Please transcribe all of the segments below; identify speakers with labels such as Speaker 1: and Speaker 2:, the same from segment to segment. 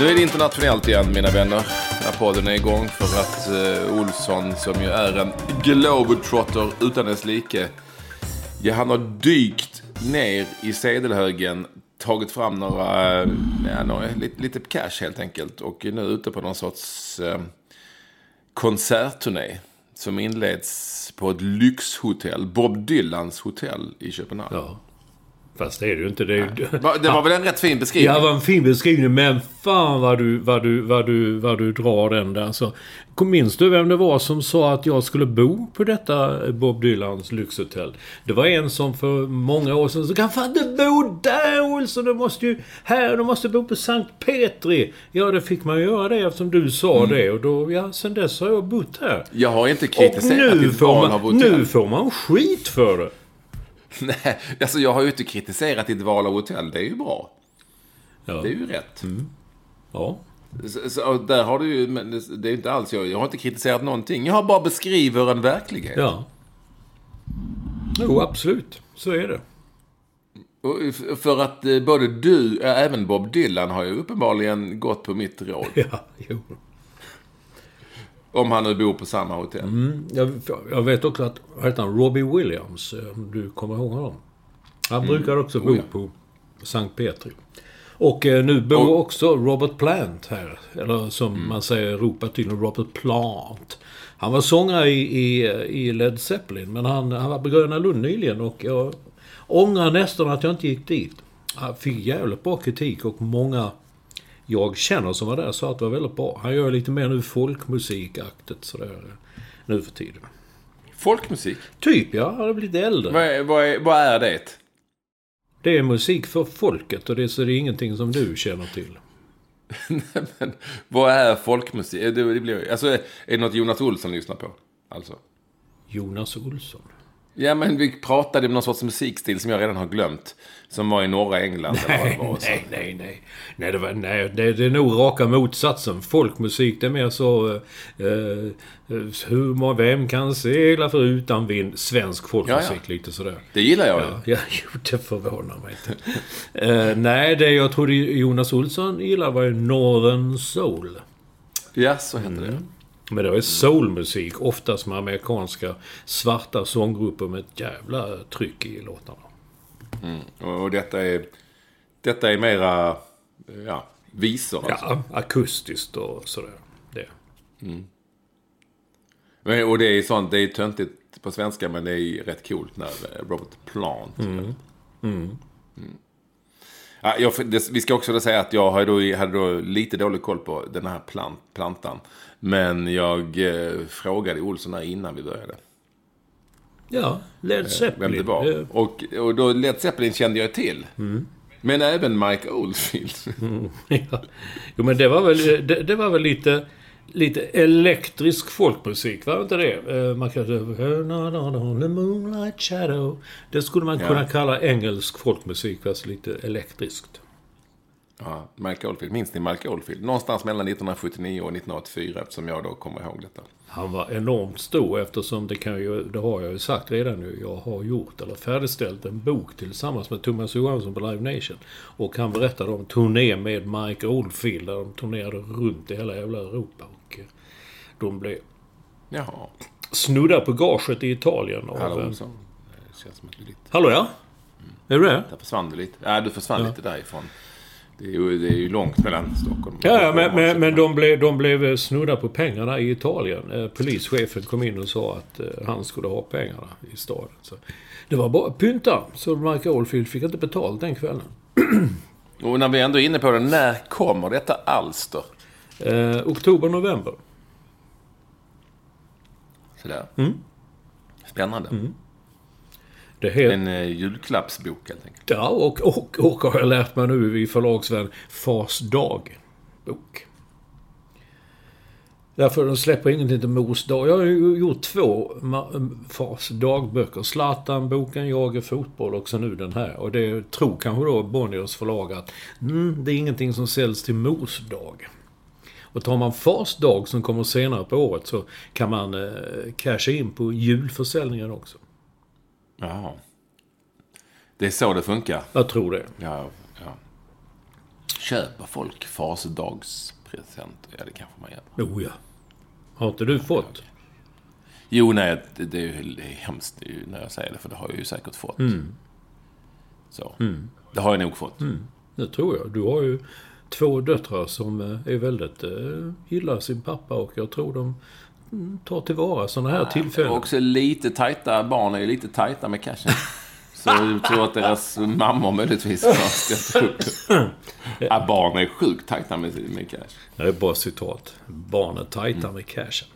Speaker 1: Nu är det internationellt igen mina vänner. När podden är igång för att uh, Olsson som ju är en globetrotter utan dess like. Ja, han har dykt ner i sedelhögen, tagit fram några, uh, ja, några lite, lite cash helt enkelt. Och är nu ute på någon sorts uh, konsertturné. Som inleds på ett lyxhotell, Bob Dylans hotell i Köpenhamn.
Speaker 2: Ja. Fast det är det ju inte. Det, ju...
Speaker 1: Det var väl en rätt fin beskrivning?
Speaker 2: Ja, det var en fin beskrivning. Men fan vad du, vad du, vad du, vad du drar den där. Så, minns du vem det var som sa att jag skulle bo på detta Bob Dylans lyxhotell? Det var en som för många år sedan så kan fan inte bo där Olsson! Du måste ju... Här, du måste bo på Sankt Petri! Ja, det fick man göra det eftersom du sa mm. det. Och då, ja, sen dess har jag bott här.
Speaker 1: Jag har inte kritiserat ditt val av
Speaker 2: hotell. Nu får man skit för det.
Speaker 1: Nej, alltså jag har ju inte kritiserat ditt val av hotell. Det är ju bra. Ja. Det är ju rätt.
Speaker 2: Mm. Ja.
Speaker 1: Så, så, där har du ju, men det, det är inte alls jag. Jag har inte kritiserat någonting. Jag har bara beskriver en verklighet.
Speaker 2: Ja. Jo, absolut. Så är det.
Speaker 1: Och för att eh, både du, även Bob Dylan har ju uppenbarligen gått på mitt råd.
Speaker 2: Ja, jo.
Speaker 1: Om han nu bor på samma hotell.
Speaker 2: Mm, jag, jag, vet också att, vad heter han, Robbie Williams, eh, om du kommer ihåg honom? Han mm. brukar också bo oh, ja. på Sankt Petri. Och eh, nu bor oh. också Robert Plant här. Eller som mm. man säger, ropar tydligen Robert Plant. Han var sångare i, i, i Led Zeppelin, men han, han var på Gröna Lund nyligen och jag ångrar nästan att jag inte gick dit. Han fick jävligt bra kritik och många jag känner som var där sa att det var väldigt bra. Han gör lite mer nu folkmusikaktigt sådär nu för tiden.
Speaker 1: Folkmusik?
Speaker 2: Typ ja, han har blivit äldre.
Speaker 1: Vad är, vad, är, vad är det?
Speaker 2: Det är musik för folket och det är, så det är ingenting som du känner till.
Speaker 1: men, vad är folkmusik? Det, det blir, alltså, är det något Jonas Olsson lyssnar på? Alltså.
Speaker 2: Jonas Olsson?
Speaker 1: Ja, men vi pratade om någon sorts musikstil som jag redan har glömt. Som var i norra England.
Speaker 2: Nej, var, nej, nej, nej. Nej, det, var, nej det, det, är nog raka motsatsen. Folkmusik, det är mer så... Eh, hur, vem kan segla för utan vind? Svensk folkmusik, ja, ja. lite sådär.
Speaker 1: Det gillar jag.
Speaker 2: Ja, ja jo, det förvånar mig inte. eh, nej, det jag trodde Jonas Olsson gillade var ju Northern Soul.
Speaker 1: Ja, så hette mm. det.
Speaker 2: Men det är soulmusik, oftast med amerikanska svarta sånggrupper med ett jävla tryck i låtarna.
Speaker 1: Mm. Och detta är, detta är mera, ja, visor
Speaker 2: alltså? Ja, akustiskt och sådär. Det.
Speaker 1: Mm. Men, och det är sånt, det är töntigt på svenska men det är rätt coolt när Robert Plant.
Speaker 2: Mm. Mm.
Speaker 1: Ja, jag, det, vi ska också säga att jag då, hade då lite dålig koll på den här plant, plantan. Men jag eh, frågade Olsson här innan vi började.
Speaker 2: Ja, Led Zeppelin.
Speaker 1: Vem det var. Och, och då Led Zeppelin kände jag till.
Speaker 2: Mm.
Speaker 1: Men även Mike Oldfield.
Speaker 2: Mm, ja. Jo, men det var väl, det, det, var väl lite, lite elektrisk folkmusik, var det inte det? Eh, man kan on the moonlight shadow. Det skulle man kunna ja. kalla engelsk folkmusik, fast lite elektriskt.
Speaker 1: Ja, Mike Oldfield. Minns ni Mike Oldfield? Någonstans mellan 1979 och 1984 eftersom jag då kommer ihåg detta.
Speaker 2: Han var enormt stor eftersom det kan ju, det har jag ju sagt redan nu, jag har gjort eller färdigställt en bok tillsammans med Thomas Johansson på Live Nation. Och han berättade om turné med Mike Oldfield där de turnerade runt i hela jävla Europa. Och eh, de blev
Speaker 1: Jaha.
Speaker 2: snudda på gaget i Italien. Av,
Speaker 1: Hallå
Speaker 2: eh,
Speaker 1: Olsson. Det känns som att du är lite...
Speaker 2: Hallå ja? Är du det?
Speaker 1: Där försvann du lite. Ja, du försvann lite därifrån. Det är, ju, det är ju långt mellan Stockholm och
Speaker 2: Ja, ja men, men, men de, blev, de blev snudda på pengarna i Italien. Eh, polischefen kom in och sa att eh, han skulle ha pengarna i staden. Så det var bara pynta. Så Mike Oldfield fick inte betalt den kvällen.
Speaker 1: Och när vi ändå är inne på det, när kommer detta alster?
Speaker 2: Eh, oktober, november.
Speaker 1: Sådär.
Speaker 2: Mm.
Speaker 1: Spännande.
Speaker 2: Det heter...
Speaker 1: En eh, julklappsbok helt enkelt.
Speaker 2: Ja, och, och, och har jag lärt mig nu i förlagsvärlden, Fars dag. Bok. Därför de släpper ingenting till Mors dag. Jag har ju gjort två Fars dagböcker. Zlatan-boken, Jag är fotboll och så nu den här. Och det tror kanske då Bonniers förlag att mm, det är ingenting som säljs till Mors dag. Och tar man Fars dag som kommer senare på året så kan man eh, casha in på julförsäljningen också.
Speaker 1: Jaha. Det är så det funkar.
Speaker 2: Jag tror det.
Speaker 1: Ja, ja. Köper folk farsdagspresent? Ja, det kanske man gör.
Speaker 2: Oh ja. Har inte du fått?
Speaker 1: Jo, nej, det, det är ju det är hemskt när jag säger det, för det har jag ju säkert fått.
Speaker 2: Mm.
Speaker 1: Så. Det har jag nog fått.
Speaker 2: Det tror jag. Du har ju två döttrar som eh, är väldigt... Eh, gillar sin pappa och jag tror de mm, tar tillvara sådana här tillfällen.
Speaker 1: Och också lite tajta, barn är ju lite tajta med cashen. Så jag tror att deras mammor möjligtvis har ställt upp. Ja, barn är sjukt tajta med, med cash.
Speaker 2: Det är bara citat. Barnen tajta med cashen.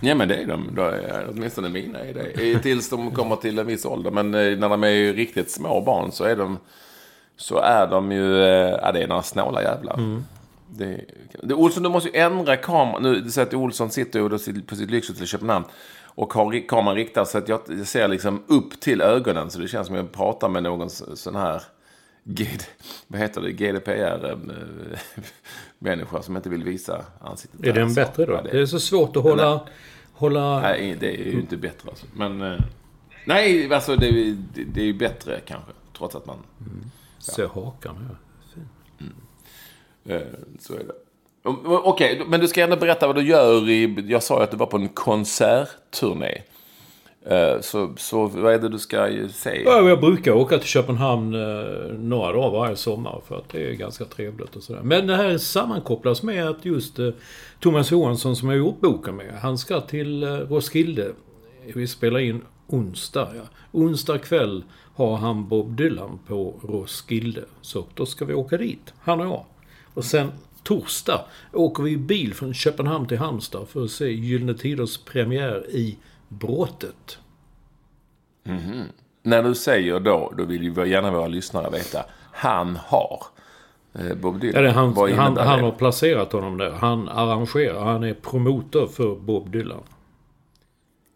Speaker 1: Ja, men det är de. Då är, åtminstone mina är det. Tills de kommer till en viss ålder. Men eh, när de är ju riktigt små barn så är de, så är de ju... eh, Ja, det är några snåla jävlar. Det, det, Olsson, du måste ju ändra kameran. Nu, säger att Olsson sitter sitt- på sitt lyxhotell i Köpenhamn. Och har kameran riktad så att jag, jag ser liksom upp till ögonen. Så det känns som jag pratar med någon sån här... GD, vad heter det? GDPR-människa som inte vill visa ansiktet.
Speaker 2: Är den
Speaker 1: Så,
Speaker 2: bättre då?
Speaker 1: ja,
Speaker 2: det... är så svårt att hålla... hålla...
Speaker 1: Nej, det är ju inte bättre alltså. Men... eh, Nej, alltså det, är- det, det är ju bättre kanske. Trots att man...
Speaker 2: Se hakan här.
Speaker 1: Eh, så är det. Okej, Okej, men du ska ändå berätta vad du gör i... Jag sa ju att du var på en konsertturné. Eh, så, så vad är det du ska säga?
Speaker 2: Ja, jag brukar åka till Köpenhamn eh, några dagar varje sommar för att det är ganska trevligt och sådär. Men det här sammankopplas med att just Thomas Johansson som jag gjort boken med, han ska till Roskilde. Vi spelar in onsdag, ja. Onsdag kväll har han Bob Dylan på Roskilde. Så då ska vi åka dit, han och jag. Och sen torsdag åker vi i bil från Köpenhamn till Halmstad för att se Gyllene Tiders premiär i Brottet.
Speaker 1: När du säger då, då vill ju gärna våra lyssnare veta. Han har eh, Bob Dylan.
Speaker 2: Ja, han, han, han har placerat honom där. Han arrangerar. Han är promotor för Bob Dylan.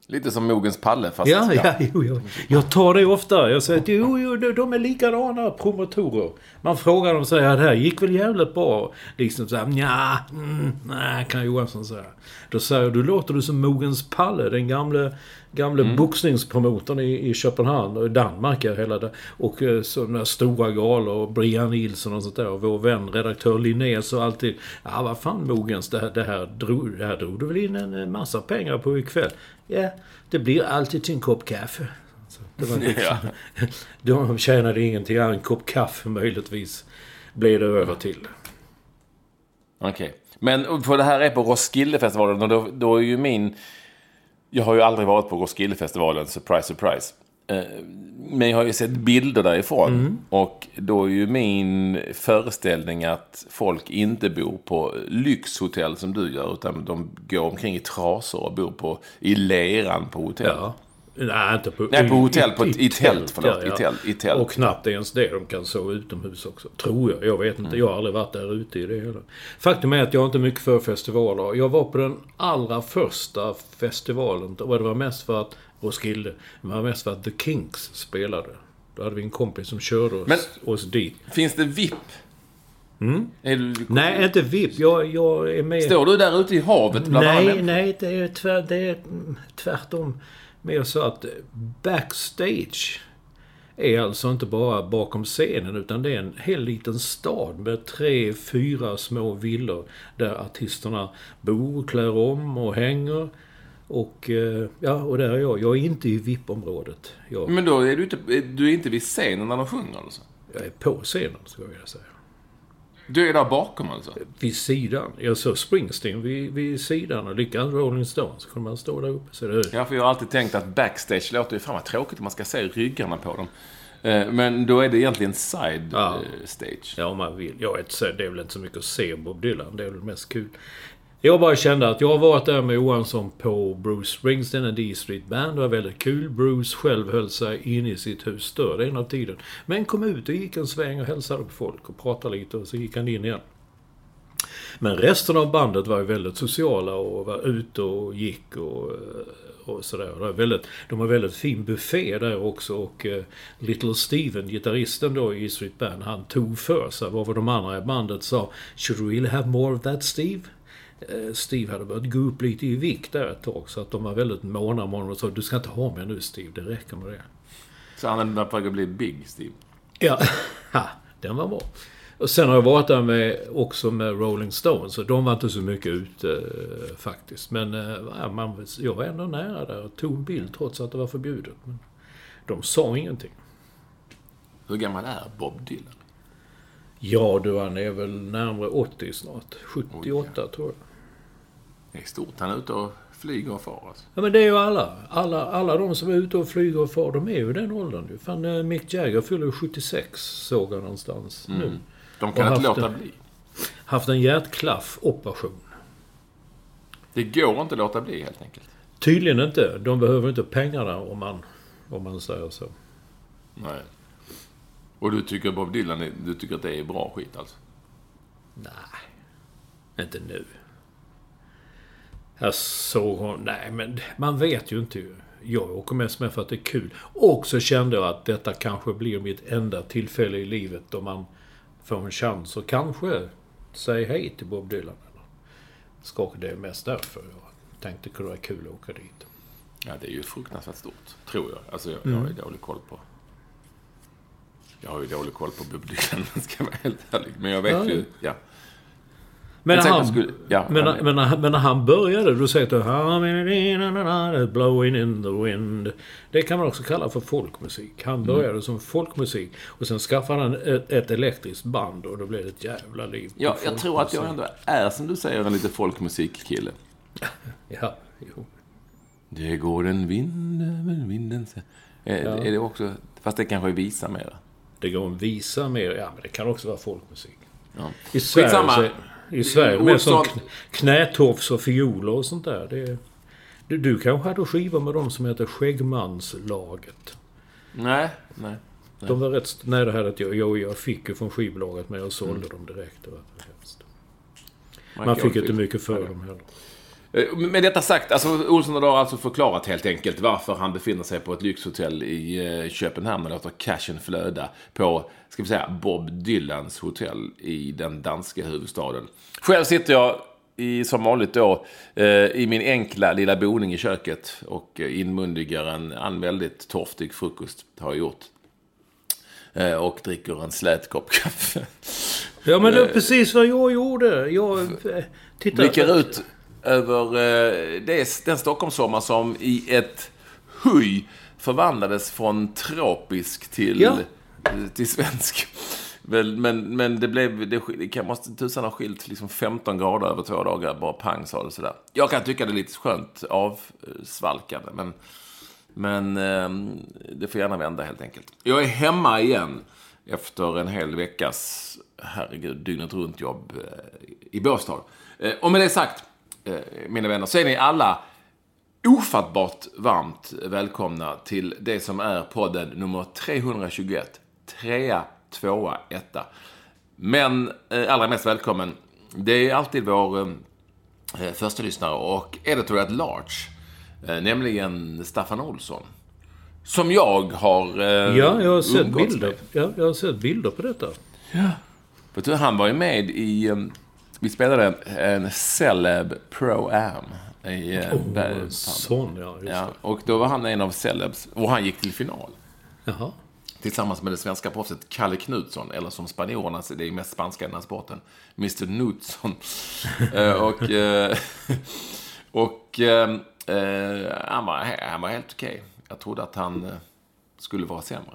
Speaker 1: Lite som Mogens Palle, fast...
Speaker 2: Ja, ja, jo, jo. Jag tar det ofta. Jag säger att jo, jo, de- är likadana promotorer. Man frågar dem säger att det här gick väl jävligt bra. Liksom såhär, nja, mm, nej, kan Johansson säga. Då säger då låter du som Mogens Palle, den gamle, gamle boxningspromotorn i, i Köpenhamn och Danmark. ja, Hela det. Och eh, sådana stora galor och Brian Nilsson och sånt där. Och vår vän redaktör Linnés och alltid. Ja, vad fan Mogens, det här, det här, drog, det här drog du väl in en massa pengar på ikväll? Ja, det blir alltid till en kopp kaffe. Så det var liksom, De tjänade ingenting, en kopp kaffe möjligtvis blev det över till.
Speaker 1: Okej. Men för det här är på Roskildefestivalen och då, då är ju min... Jag har ju aldrig varit på Roskildefestivalen, surprise, surprise. Eh, Men jag har ju sett bilder därifrån. Och då är ju min föreställning att folk inte bor på lyxhotell som du gör. Utan de går omkring i trasor och bor på, i leran på hotell.
Speaker 2: Ja. Nej, inte på...
Speaker 1: Nej, på hotell, på- i tält,
Speaker 2: tält,
Speaker 1: förlåt, i tält, i tält.
Speaker 2: Och knappt ens det. De kan sova utomhus också. Tror jag. Jag vet inte. Jag har aldrig varit där ute i det hela. Faktum är att jag inte är mycket för festivaler. Jag var på den allra första festivalen. Och det var mest för att Roskilde. Det var mest för att The Kinks spelade. Då hade vi en kompis som körde oss,
Speaker 1: Men-
Speaker 2: oss dit.
Speaker 1: Finns det VIP? Är du,
Speaker 2: Nej, inte VIP. Jag, jag är med...
Speaker 1: Står du där ute i havet bland alla
Speaker 2: Nej, nej, det är, tvär, det är tvärtom mer så att backstage är alltså inte bara bakom scenen utan det är en hel liten stad med tre, fyra små villor där artisterna bor, klär om och hänger. Och, eh, ja, och där är jag. Jag är inte i VIP-området. Jag,
Speaker 1: Men då är du inte, du är inte vid scenen när de sjunger alltså?
Speaker 2: jag är på scenen, skulle jag vilja säga.
Speaker 1: Du är där bakom alltså?
Speaker 2: Vid sidan. Jag såg Springsteen vid, vid sidan och likadant Rolling Stones. kunde man stå där uppe. Så det,
Speaker 1: Ja, för jag har alltid tänkt att backstage låter ju fan vad tråkigt om man ska se ryggarna på dem. Eh, Men då är det egentligen side
Speaker 2: Ja.
Speaker 1: eh, stage.
Speaker 2: Ja, om man vill. Jag inte, det är väl inte så mycket att se Bob Dylan. Det är väl mest kul. Jag bara kände att jag har varit där med Johansson på Bruce Springsteen and D Street Band. Det var väldigt kul. Bruce själv höll sig inne i sitt hus större en av tiden. Men kom ut och gick en sväng och hälsade på folk och pratade lite och så gick han in igen. Men resten av bandet var ju väldigt sociala och var ute och gick och, eh, och sådär. Väldigt, de har väldigt fin buffé där också och uh, Little Steven, gitarristen då i E Street Band, han tog för sig. Varför de andra i bandet sa “Should we really have more of that Steve?” Eh, Steve hade börjat gå upp lite i vikt där ett tag så att de var väldigt måna om honom och sa “Du ska inte ha mer nu Steve, det räcker med det”.
Speaker 1: Så han är på väg att bli big, Steve.
Speaker 2: Ja, ha, den var bra. Och sen har jag varit där med, också med Rolling Stones. Och de var inte så mycket ute eh, faktiskt. Men eh, ja, man, jag var ändå nära där och tog en bild trots att det var förbjudet. Men de sa ingenting.
Speaker 1: Hur gammal är Bob Dylan?
Speaker 2: Ja, du han är väl närmare 80 snart. 78 tror jag.
Speaker 1: Det är stort. Han är ute och flyger och far alltså.
Speaker 2: Ja men det är ju alla. Alla, alla de som är ute och flyger och far, de är ju i den åldern ju. Fan, eh, Mick Jagger fyller ju 76, såg jag någonstans nu.
Speaker 1: De kan
Speaker 2: Och
Speaker 1: inte låta
Speaker 2: det.
Speaker 1: bli.
Speaker 2: Haft en hjärtklaff-operation.
Speaker 1: Det går inte att låta bli helt enkelt.
Speaker 2: Tydligen inte. De behöver inte pengarna om man, om man säger så.
Speaker 1: Nej. Och du tycker Bob Dylan, du tycker att det är bra skit alltså?
Speaker 2: Nej, inte nu. Jag såg hon... Nej, men man vet ju inte. Jag åker mest med för att det är kul. Och så kände jag att detta kanske blir mitt enda tillfälle i livet då man får en chans att kanske säga hej till Bob Dylan. Eller skaka det är mest därför jag tänkte det kunde vara kul att åka dit.
Speaker 1: Ja, det är ju fruktansvärt stort. Tror jag. Alltså, jag,
Speaker 2: Mm.
Speaker 1: jag har ju dålig koll på... Jag har ju dålig koll på Bob Dylan, ska jag vara helt ärlig. Men jag vet
Speaker 2: Ja.
Speaker 1: ju... Ja.
Speaker 2: Men, när han,
Speaker 1: skulle- ja,
Speaker 2: men,
Speaker 1: han-
Speaker 2: men, när, men när han började, då säger du Blowing in the wind. Det kan man också kalla för folkmusik. Han började
Speaker 1: Mm.
Speaker 2: som folkmusik. Och sen skaffade han ett, ett elektriskt band och då blev det ett jävla liv.
Speaker 1: Ja, jag tror att jag ändå är, som du säger, en lite folkmusikkille.
Speaker 2: Ja, jo.
Speaker 1: Det går en vind över vinden. Är,
Speaker 2: Ja.
Speaker 1: är det också... Fast det kanske är visa mer.
Speaker 2: Det går en visa mer. Ja, men det kan också vara folkmusik.
Speaker 1: Ja.
Speaker 2: I Sverige,
Speaker 1: Skitsamma.
Speaker 2: I Sverige med
Speaker 1: Olsson-
Speaker 2: sån kn- knätofs och fioler och sånt där. Det, du, du kanske hade skivor med dem som heter Skäggmanslaget.
Speaker 1: Nej, nej.
Speaker 2: De var rätt... Nej, det här att jag, jag, jag fick ju från skivbolaget men jag sålde
Speaker 1: Mm.
Speaker 2: dem direkt. Det. Man
Speaker 1: Michael
Speaker 2: fick inte mycket för dem heller.
Speaker 1: Eh, Med detta sagt, alltså Olsson har alltså förklarat helt enkelt varför han befinner sig på ett lyxhotell i eh, Köpenhamn och låter cashen flöda på, ska vi säga, Bob Dylans hotell i den danska huvudstaden. Själv sitter jag i, som vanligt då eh, i min enkla lilla boning i köket och inmundigar en, en väldigt torftig frukost, har jag gjort. Och dricker en slät kopp kaffe.
Speaker 2: Ja, men det är precis vad jag gjorde. Jag... eh, Titta.
Speaker 1: blickar ut över eh, det är den Stockholmssommar som i ett huj förvandlades från tropisk till,
Speaker 2: Ja.
Speaker 1: till svensk. Väl, Men, men det blev, det, det måste tusan ha skilt liksom 15 grader över två dagar. Bara pang sa det sådär. Jag kan tycka det är lite skönt avsvalkande. Men, men eh, det får gärna vända helt enkelt. Jag är hemma igen efter en hel veckas, herregud, dygnet runt jobb eh, i Båstad. Eh, och med det sagt, eh, mina vänner, så är ni alla ofattbart varmt välkomna till det som är podden nummer 321. Trea, tvåa, etta. Men eh, allra mest välkommen, det är alltid vår eh, första lyssnare och editor at large. Eh, nämligen Staffan Olsson. Som jag har eh,
Speaker 2: Ja, jag har sett bilder. Ja, jag har sett bilder på detta.
Speaker 1: För han var ju med i... Vi spelade en Celeb Pro Am. I, uh, Berg-
Speaker 2: Sån, ja. Just
Speaker 1: ja, och då var han en av Celebs. Och han gick till final.
Speaker 2: Jaha.
Speaker 1: Tillsammans med det svenska proffset Kalle Knutsson, eller som spanjorerna, det är mest spanska i den här sporten, Mr Knutsson. Eh, och eh, och eh, eh, han, var, han var helt okej. Jag trodde att han eh, skulle vara sämre.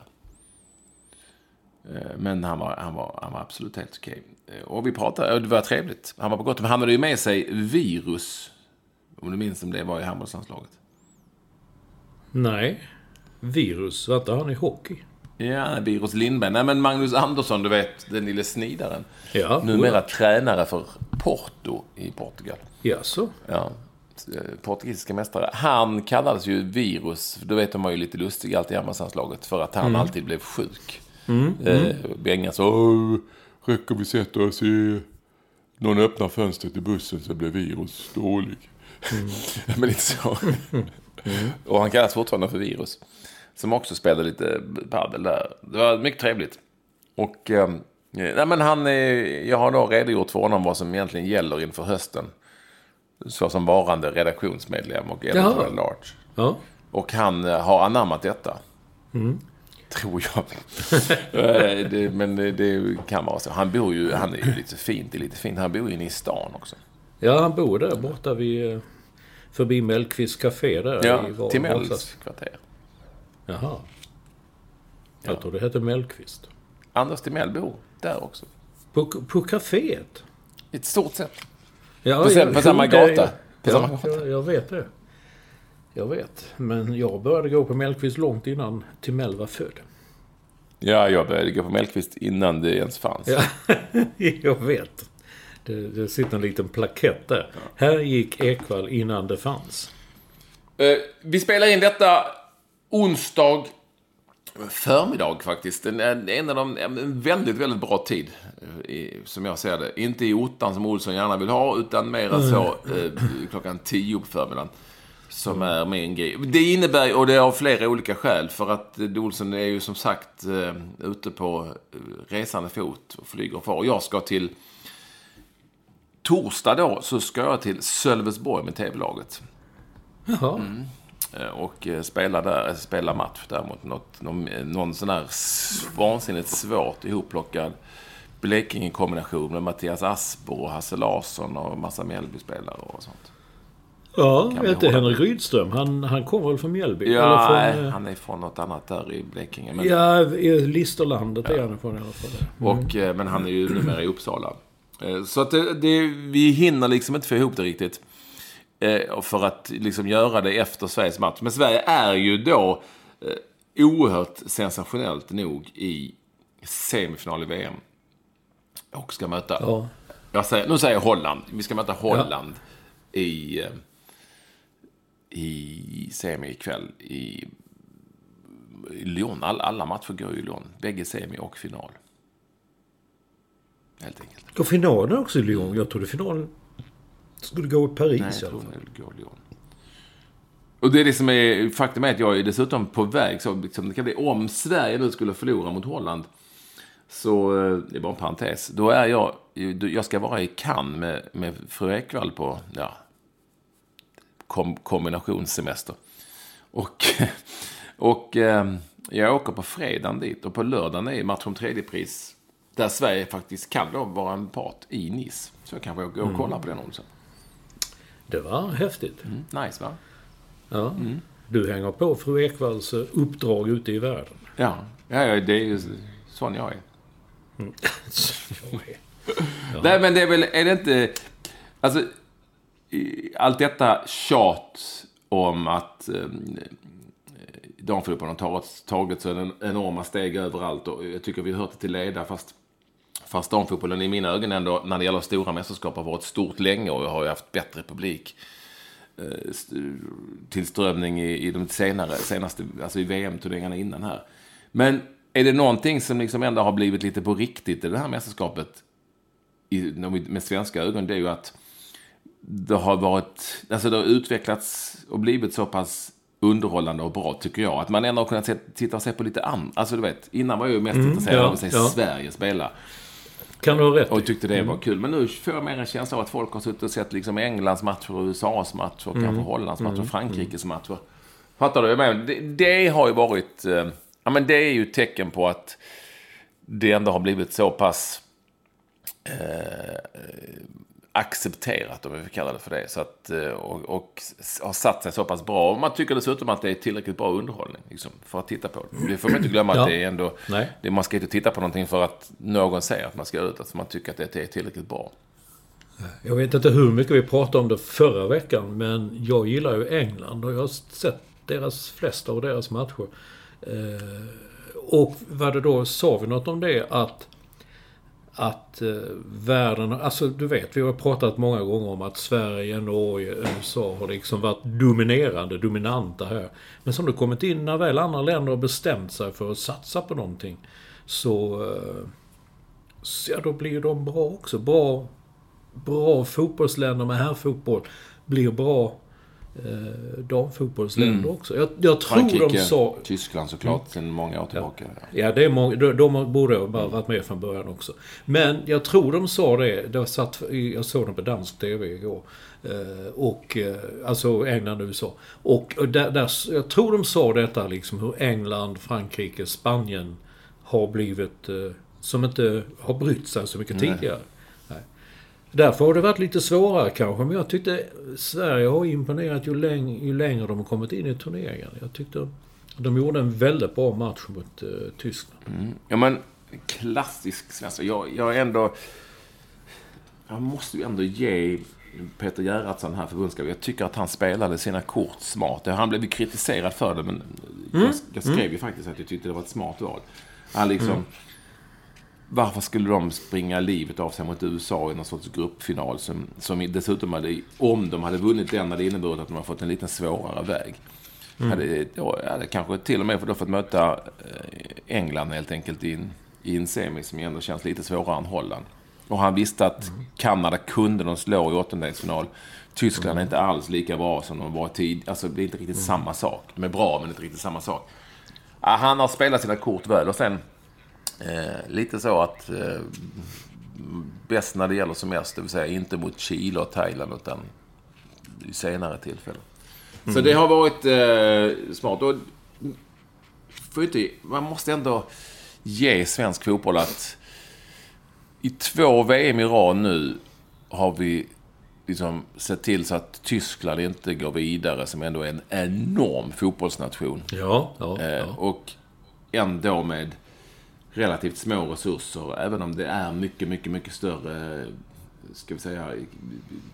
Speaker 1: Eh, Men han var, han, var, han var absolut helt okej. Eh, Och vi pratade, och det var trevligt. Han var på gott. Men han hade ju med sig virus. Om du minns om det var i handbollslandslaget.
Speaker 2: Nej. Virus. Var inte han i hockey?
Speaker 1: Ja, Virus Lindberg. Nej, men Magnus Andersson, du vet, den lille snidaren.
Speaker 2: Ja.
Speaker 1: Numera tränare för Porto i Portugal.
Speaker 2: Jaså?
Speaker 1: Ja, eh, portugisiska mästare. Han kallades ju Virus, då vet de var ju lite lustig alltid i handbollslandslaget, för att han alltid blev sjuk. Eh, Bengan sa, "Åh, räcker vi sätter oss i... Någon öppnar fönstret i bussen så blir Virus dålig. Men lite så. Och han kallas fortfarande för Virus. Som också spelade lite padel där. Det var mycket trevligt. Och... Eh, nej, men han, eh, jag har då redogjort för honom vad som egentligen gäller inför hösten. Så som varande redaktionsmedlem och editor large.
Speaker 2: Ja.
Speaker 1: Och han eh, har anammat detta. Tror jag. Eh, det, men det, kan vara så. Han bor ju, han är ju lite fint, det är lite fint. Han bor ju inne i stan också.
Speaker 2: Ja, han bor där borta vid... eh, Förbi Mellqvists café där.
Speaker 1: Ja, Timells kvarter.
Speaker 2: Jaha. Jag tror det hette Mellqvist.
Speaker 1: Anders Timell bor där också.
Speaker 2: På, på kaféet?
Speaker 1: I ett stort sett.
Speaker 2: Ja,
Speaker 1: På
Speaker 2: jag
Speaker 1: på samma gata. På
Speaker 2: ja,
Speaker 1: samma gata.
Speaker 2: Jag, jag vet det. Jag vet. Men jag började gå på Mellqvist långt innan Timell var född.
Speaker 1: Ja, jag började gå på Mellqvist innan det ens fanns.
Speaker 2: Ja, jag vet. Det, det sitter en liten plakett där. Här gick Ekvall innan det fanns.
Speaker 1: Eh, vi spelar in detta onsdag förmiddag faktiskt. En, en, av de, en väldigt, väldigt bra tid. eh, I, som jag ser det. Inte i ottan som Olsson gärna vill ha, utan mer så eh, klockan tio på förmiddagen. Som är min grej. Det innebär, och det är av flera olika skäl, för att Olsson är ju som sagt eh, ute på eh, resande fot och flyger och far. Jag ska till torsdag då, så ska jag till Sölvesborg med tv-laget.
Speaker 2: Jaha.
Speaker 1: Eh, Och spela, där, spela match där mot något, någon, någon sån här vansinnigt svårt ihopplockad Blekinge-kombination med Mattias Asper och Hasse Larsson och massa Mjällby-spelare och sånt.
Speaker 2: Ja,
Speaker 1: hålla
Speaker 2: Henrik Rydström. Han, han kommer väl från Mjällby?
Speaker 1: Ja,
Speaker 2: från, eh,
Speaker 1: han är från något annat där i Blekinge. Men,
Speaker 2: Ja, i Listerlandet är han ifrån i alla fall.
Speaker 1: och, eh, men han är ju numera i Uppsala. Eh, Så att det, det, vi hinner liksom inte få ihop det riktigt. För att liksom göra det efter Sveriges match. Men Sverige är ju då oerhört sensationellt nog i semifinal i VM. Och ska möta,
Speaker 2: Ja.
Speaker 1: säger, nu säger jag Holland. Vi ska möta Holland i, eh, i semi ikväll i, i Lyon. All, alla matcher går ju i Lyon. Bägge semi och final. Helt enkelt.
Speaker 2: Går finalen också i Lyon? Jag trodde finalen skulle gå i Paris
Speaker 1: Nej,
Speaker 2: i
Speaker 1: jag tror det går Lyon. Och det är det som är, faktum är att jag är dessutom på väg, så liksom, det kan bli, om Sverige nu skulle förlora mot Holland, så, eh, det är bara en parentes, då är jag, jag ska vara i Cannes med, med fru Ekvall på, ja, kom, kombinationssemester. Och, och eh, jag åker på fredagen dit och på lördagen är match om tredje pris där Sverige faktiskt kan då vara en part i Nice. Så jag kanske åker och kollar på den också.
Speaker 2: Det var häftigt.
Speaker 1: Nice va?
Speaker 2: Ja. Du hänger på fru Ekvalls eh, uppdrag ute i världen.
Speaker 1: Ja, ja, ja det är ju sån jag är. Nej, men det är väl, är det inte... Alltså, allt detta tjat om att ehm, eh, damfotbollen har tagit, tagit så en enorma steg överallt och jag tycker vi har hört det till leda fast Fast damfotbollen i mina ögon ändå, när det gäller stora mästerskap, har varit stort länge och har ju haft bättre publik. Eh, tillströmning i, i de senare, senaste, alltså i VM-turneringarna innan här. Men är det någonting som liksom ändå har blivit lite på riktigt i det här mästerskapet, i, med svenska ögon, det är ju att det har varit, alltså det har utvecklats och blivit så pass underhållande och bra, tycker jag. Att man ändå har kunnat se, titta och se på lite annat. Alltså du vet, innan var jag ju mest intresserad
Speaker 2: ja,
Speaker 1: av att se
Speaker 2: ja.
Speaker 1: Sverige spela.
Speaker 2: Kan du ha rätt
Speaker 1: Och tyckte det var kul. Men nu får jag mer en känsla av att folk har suttit och sett liksom Englands matcher, och USAs matcher,
Speaker 2: Mm.
Speaker 1: kanske Hollands matcher, Frankrikes matcher. Fattar du? Men det, det har ju varit... Eh, ja, men det är ju ett tecken på att det ändå har blivit så pass eh, accepterat, om vi får kalla det för det. Så att, eh, och, och har satt sig så pass bra. Och man tycker dessutom att det är tillräckligt bra underhållning liksom, för att titta på det. Får man inte glömma
Speaker 2: Ja.
Speaker 1: att det är ändå... Det, man ska inte titta på någonting för att någon säger att man ska ut. Alltså man tycker att det är tillräckligt bra.
Speaker 2: Jag vet inte hur mycket vi pratade om det förra veckan, men jag gillar ju England och jag har sett deras flesta av deras matcher. Eh, och vad det då, sa vi något om det att att eh, världen, alltså du vet, vi har pratat många gånger om att Sverige, Norge, USA har liksom varit dominerande, dominanta här. Men som det kommit in när väl andra länder har bestämt sig för att satsa på någonting så, eh, så ja, då blir de bra också. Bra, bra fotbollsländer med herrfotboll blir bra eh, damfotbollsländer också. Jag, jag tror de
Speaker 1: Frankrike,
Speaker 2: sa...
Speaker 1: Tyskland såklart, sedan många år tillbaka. Ja.
Speaker 2: Ja, det är många, de, de borde ha bara varit med från början också. Men jag tror de sa det, det satt, jag såg dem på dansk TV igår. Eh, och, eh, alltså England och USA. Och, där, där, jag tror de sa detta liksom hur England, Frankrike, Spanien har blivit, eh, som inte har brytt sig så mycket tidigare. Därför har det varit lite svårare kanske, men jag tyckte Sverige har imponerat ju, läng, ju längre de har kommit in i turneringen. Jag tyckte de gjorde en väldigt bra match mot eh, Tyskland.
Speaker 1: Ja, men klassisk svensk. Jag, jag ändå... Jag måste ju ändå ge Peter Gerhardsson här förbundskapten. Jag tycker att han spelade sina kort smart. Han blev kritiserad för det, men jag, jag skrev ju faktiskt att jag tyckte det var ett smart val. Han liksom... Varför skulle de springa livet av sig mot USA i någon sorts gruppfinal som, som dessutom hade, om de hade vunnit den, hade inneburit att de hade fått en lite svårare väg. Hade, då hade kanske till och med för då fått möta eh, England helt enkelt i en, i en semi som ändå känns lite svårare än Holland. Och han visste att Kanada kunde de slå i åttondelsfinal. Tyskland är inte alls lika bra som de var tid. Alltså det är inte riktigt samma sak. De är bra, men inte riktigt samma sak. Ja, han har spelat sina kort väl och sen eh, lite så att eh, bäst när det gäller som mest, det vill säga inte mot Chile och Thailand utan i senare tillfällen. Så det har varit eh, smart. Och, får inte, man måste ändå ge svensk fotboll att i två VM i rad nu har vi liksom sett till så att Tyskland inte går vidare, som ändå är en enorm fotbollsnation.
Speaker 2: Ja, ja,
Speaker 1: Eh,
Speaker 2: ja.
Speaker 1: Och ändå med relativt små resurser, även om det är mycket, mycket, mycket större, ska vi säga,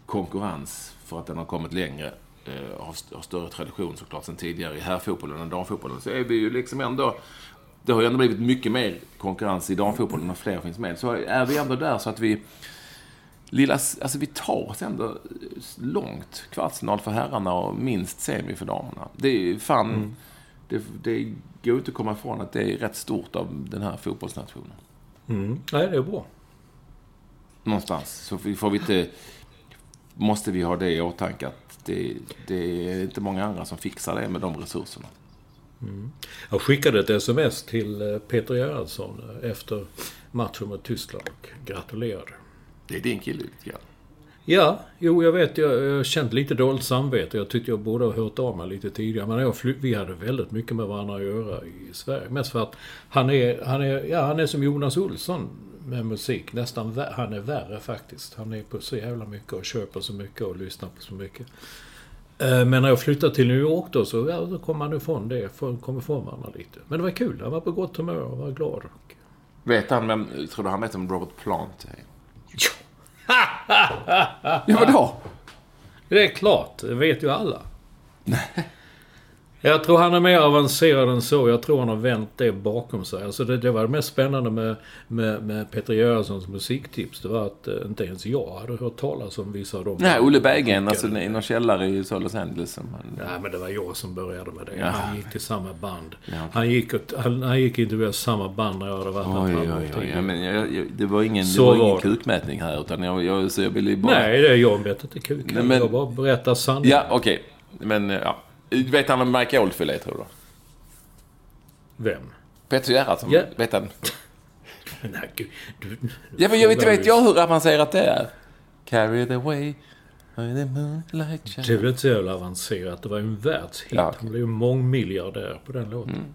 Speaker 1: konkurrens för att den har kommit längre. eh, Har, st- har större tradition såklart sen tidigare i herrfotbollen än damfotbollen. Så är vi ju liksom ändå... Det har ju ändå blivit mycket mer konkurrens i damfotbollen när fler finns med. Så är vi ändå där så att vi... Lilla, alltså vi tar oss ändå långt. Kvartsfinal för herrarna och minst semi för damerna. Det är ju fan... Mm. Det, det går inte att komma ifrån att det är rätt stort av den här fotbollsnationen.
Speaker 2: Mm. Nej, det är bra.
Speaker 1: Någonstans. Så får vi inte... Måste vi ha det i åtanke att det, det är inte många andra som fixar det med de resurserna.
Speaker 2: Jag skickade ett sms till eh, Peter Gerhardsson eh, efter matchen mot Tyskland och gratulerade.
Speaker 1: Det är din kille lite grann.
Speaker 2: Ja, jo jag vet. Jag jag har känt lite dåligt samvete. Jag tyckte jag borde ha hört av mig lite tidigare. Men jag fly- vi hade väldigt mycket med varandra att göra i Sverige. Mest för att han är, han är, ja, han är som Jonas Olsson med musik. Nästan vä- Han är värre faktiskt. Han är på så jävla mycket och köper så mycket och lyssnar på så mycket. Eh, Men när jag flyttade till New York då så ja, då kom han ifrån det. Kom ifrån varandra lite. Men det var kul. Han var på gott humör och var glad.
Speaker 1: Vet han vem... Tror du han vet vem Robert Plant är?
Speaker 2: Ja.
Speaker 1: Ja, vadå?
Speaker 2: Det är klart, det vet ju alla. Jag tror han är mer avancerad än så. Jag tror han har vänt det bakom sig. Alltså det, det var det mest spännande med, med, med Peter Göranssons musiktips. Det var att eh, inte ens jag hade hört talas om vissa av dem.
Speaker 1: Nej, Olle Berggren, alltså i någon källare i Los Angeles. Som han,
Speaker 2: Nej, men det var jag som började med det.
Speaker 1: Ja.
Speaker 2: Han gick till samma band.
Speaker 1: Ja.
Speaker 2: Han gick, och, han, han gick inte med samma band när jag hade varit
Speaker 1: Oj, oj, oj. Ja, men jag, jag, det var ingen, det var ingen
Speaker 2: var
Speaker 1: kukmätning här, utan jag, jag, så jag ville bara...
Speaker 2: Nej, det är jag vet inte kuk.
Speaker 1: Nej, men-
Speaker 2: Jag bara berättar sanningen.
Speaker 1: Ja, okej. Men, ja. Vet han vem Mike Oldfield är, tror du?
Speaker 2: Vem?
Speaker 1: Peter Gerhardsson?
Speaker 2: Ja.
Speaker 1: Vet han?
Speaker 2: Nej, gud. Du,
Speaker 1: Ja, men jag vet, vet jag hur avancerat det är. Carry the way by the moonlight shine.
Speaker 2: Det är väl inte så jävla avancerat. Det var ju en världshit.
Speaker 1: Ja, okej.
Speaker 2: Han blev ju mångmiljardär på den låten.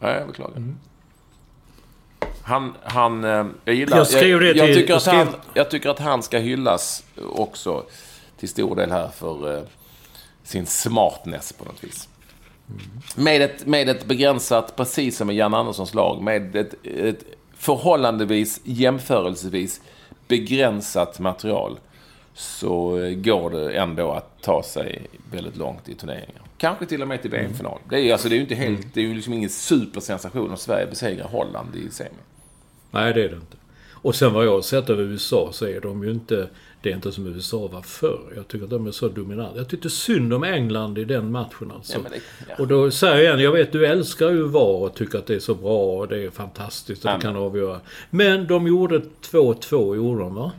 Speaker 1: Ja, jag beklagar. Han, han, eh, jag gillar...
Speaker 2: Jag skrev det
Speaker 1: jag, jag,
Speaker 2: till-
Speaker 1: tycker att
Speaker 2: jag skrev-
Speaker 1: han, jag tycker att han ska hyllas också till stor del här för eh, sin smartness på något vis. Med ett, med ett begränsat, precis som i Jan Anderssons lag, med ett, ett förhållandevis, jämförelsevis begränsat material så går det ändå att ta sig väldigt långt i turneringar. Kanske till och med till VM-final. Det är, ju- alltså, det är ju inte helt, det är ju liksom ingen supersensation om Sverige besegrar Holland i semi.
Speaker 2: Nej, det är det inte. Och sen vad jag har sett av USA så är de ju inte... Det är inte som USA var förr. Jag tycker att de är så dominanta. Jag tyckte synd om England i den matchen alltså.
Speaker 1: Ja, det- ja.
Speaker 2: Och då säger jag igen, jag vet du älskar ju VAR och tycker att det är så bra och det är fantastiskt och det kan avgöra. Men de gjorde 2-2, gjorde de va?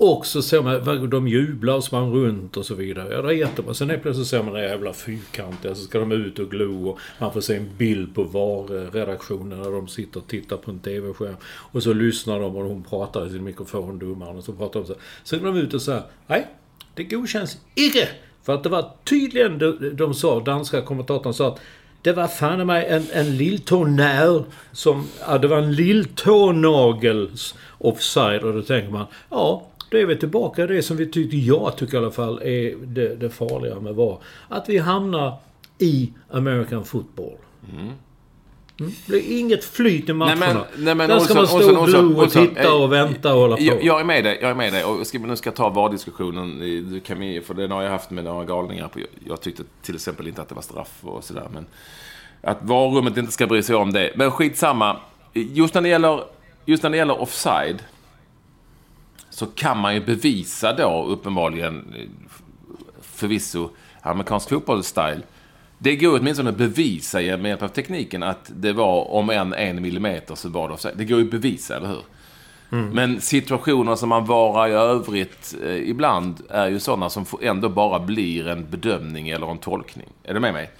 Speaker 2: Och så ser man, de jublar och sprang runt och så vidare. Ja, det är jättebra. Sen är plötsligt ser man den jävla fyrkantiga, så ska de ut och glo och man får se en bild på VAR-redaktionen när de sitter och tittar på en TV-skärm. Och så lyssnar de och hon pratar i sin mikrofon, domaren, och så pratar de så här. Sen går de ut och säger, nej, det godkänns icke! För att det var tydligen, de, de sa, danska kommentatorn sa att det var fan i mig en, en lilltånär som... Ja, det var en lilltånagels offside och då tänker man, ja, då är vi tillbaka i det som vi tyckte, jag tycker i alla fall, är det, det farliga med VAR. Att vi hamnar i American football. Mm. Det är inget flyt i matcherna.
Speaker 1: nej, men
Speaker 2: Där ska man
Speaker 1: Olsson,
Speaker 2: stå och
Speaker 1: Olsson,
Speaker 2: glo och titta
Speaker 1: eh,
Speaker 2: och vänta och hålla på.
Speaker 1: Jag, jag är med dig, jag är med dig. Och ska, nu ska jag ta VAR-diskussionen. kan, vi- för den har jag haft med några galningar. På. Jag, jag tyckte till exempel inte att det var straff och sådär. Men att VAR-rummet inte ska bry sig om det. Men skitsamma. Just när det gäller, just när det gäller offside. Så kan man ju bevisa då uppenbarligen, förvisso, amerikansk fotboll-style. Det går åtminstone att bevisa med hjälp av tekniken att det var om en en millimeter så var det offside. Det går ju att bevisa, eller hur? Men situationer som man varar i övrigt eh, ibland är ju sådana som ändå bara blir en bedömning eller en tolkning. Är du med mig?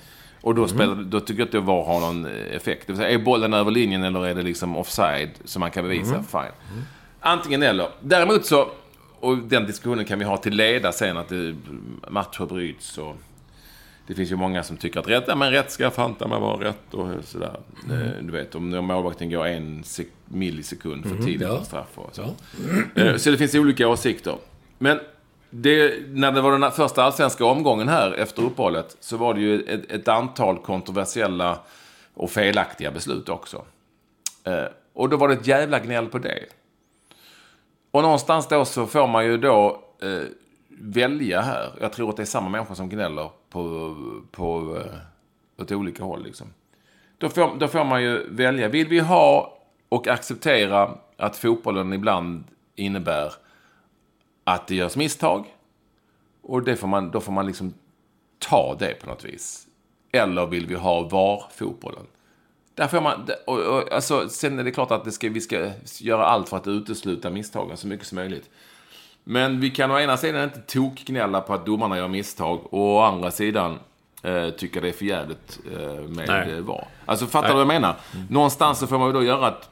Speaker 1: Och då, spelar, då tycker jag att det var har någon effekt. Det vill säga, är bollen över linjen eller är det liksom offside som man kan bevisa? Fine. Antingen eller. Däremot så, och den diskussionen kan vi ha till leda sen, att det, matcher bryts och det finns ju många som tycker att rätt, ja, men rätt ska fanta med vara rätt och sådär. Eh, Du vet, om målvakten går en sek- millisekund för tidigt
Speaker 2: ja.
Speaker 1: på straff och så. Eh, Så det finns olika åsikter. Men det, när det var den första allsvenska omgången här efter uppehållet så var det ju ett, ett antal kontroversiella och felaktiga beslut också. Eh, Och då var det ett jävla gnäll på det. Och någonstans då så får man ju då eh, välja här. Jag tror att det är samma människor som gnäller på, på eh, åt olika håll. Liksom. Då, får, då får man ju välja. Vill vi ha och acceptera att fotbollen ibland innebär att det görs misstag? Och det får man, då får man liksom ta det på något vis. Eller vill vi ha VAR-fotbollen? Där får man, och, och, alltså, sen är det klart att det ska, vi ska göra allt för att utesluta misstagen så mycket som möjligt. Men vi kan å ena sidan inte tokgnälla på att domarna gör misstag och å andra sidan eh, tycka det är för jävligt eh, med
Speaker 2: Nej.
Speaker 1: eh, VAR. Alltså fattar du vad jag menar? Någonstans så får man ju då göra att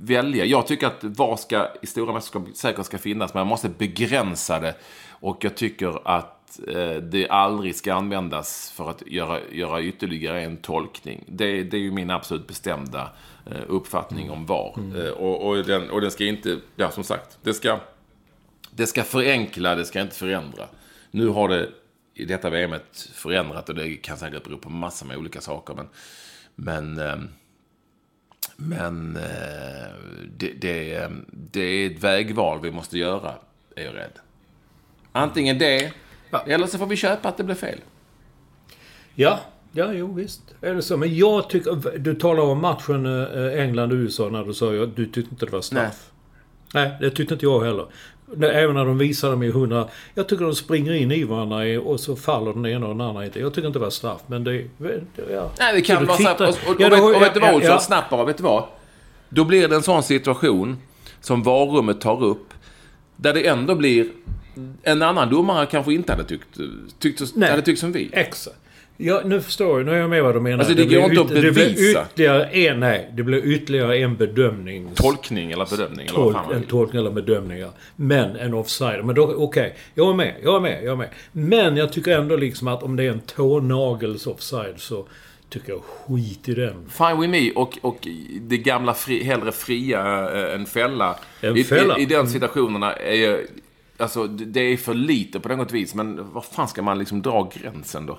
Speaker 1: välja. Jag tycker att VAR ska i stora mästerskap säkert ska finnas, men man måste begränsa det. Och jag tycker att eh, det aldrig ska användas för att göra, göra ytterligare en tolkning. Det, det är ju min absolut bestämda eh, uppfattning om VAR. Eh, och, och, den, och den ska inte, ja som sagt, det ska, det ska förenkla, det ska inte förändra. Nu har det i detta VMet förändrat och det kan säkert bero på massor med olika saker. Men, men, men det, det, det är ett vägval vi måste göra, är jag rädd. Antingen det, eller så får vi köpa att det blir fel.
Speaker 2: Ja, ja, jo visst. Det så. Men jag tycker... Du talar om matchen eh, England-USA när du sa att du tyckte inte det var straff. Nej. det tyckte inte jag heller. Även när de visar dem i hundra... Jag tycker de springer in i varandra och så faller den ena och den andra inte. Jag tycker inte det var straff, men det... Ja.
Speaker 1: Nej, det kan vara
Speaker 2: tittar-
Speaker 1: och, och,
Speaker 2: Ja,
Speaker 1: och, vet, och vet du vad
Speaker 2: ja,
Speaker 1: Olsson?
Speaker 2: ja.
Speaker 1: Snabbt bara, vet du vad? Då blir det en sån situation som varummet tar upp. Där det ändå blir... En annan domare kanske inte hade tyckt, tyckt, så-
Speaker 2: Nej.
Speaker 1: hade tyckt som vi.
Speaker 2: Exakt. Ja, nu förstår jag. Nu är jag med vad du menar.
Speaker 1: Alltså, det går
Speaker 2: blir
Speaker 1: inte att
Speaker 2: Det blir
Speaker 1: bevisa.
Speaker 2: ytterligare en, nej. Det blir ytterligare en bedömning.
Speaker 1: Tolkning eller bedömning eller vad
Speaker 2: Tolk,
Speaker 1: man
Speaker 2: en tolkning eller bedömningar. Men en offside. Men då, okej. Jag är med, jag är med, jag är med. Men jag tycker ändå liksom att om det är en tånagels offside så tycker jag skit i den.
Speaker 1: Fine with me och, och det gamla fri, hellre fria äh, än fälla.
Speaker 2: Än
Speaker 1: I,
Speaker 2: fälla.
Speaker 1: I, I den situationerna är ju- Alltså det är för lite på något vis. Men vad fan ska man liksom dra gränsen då?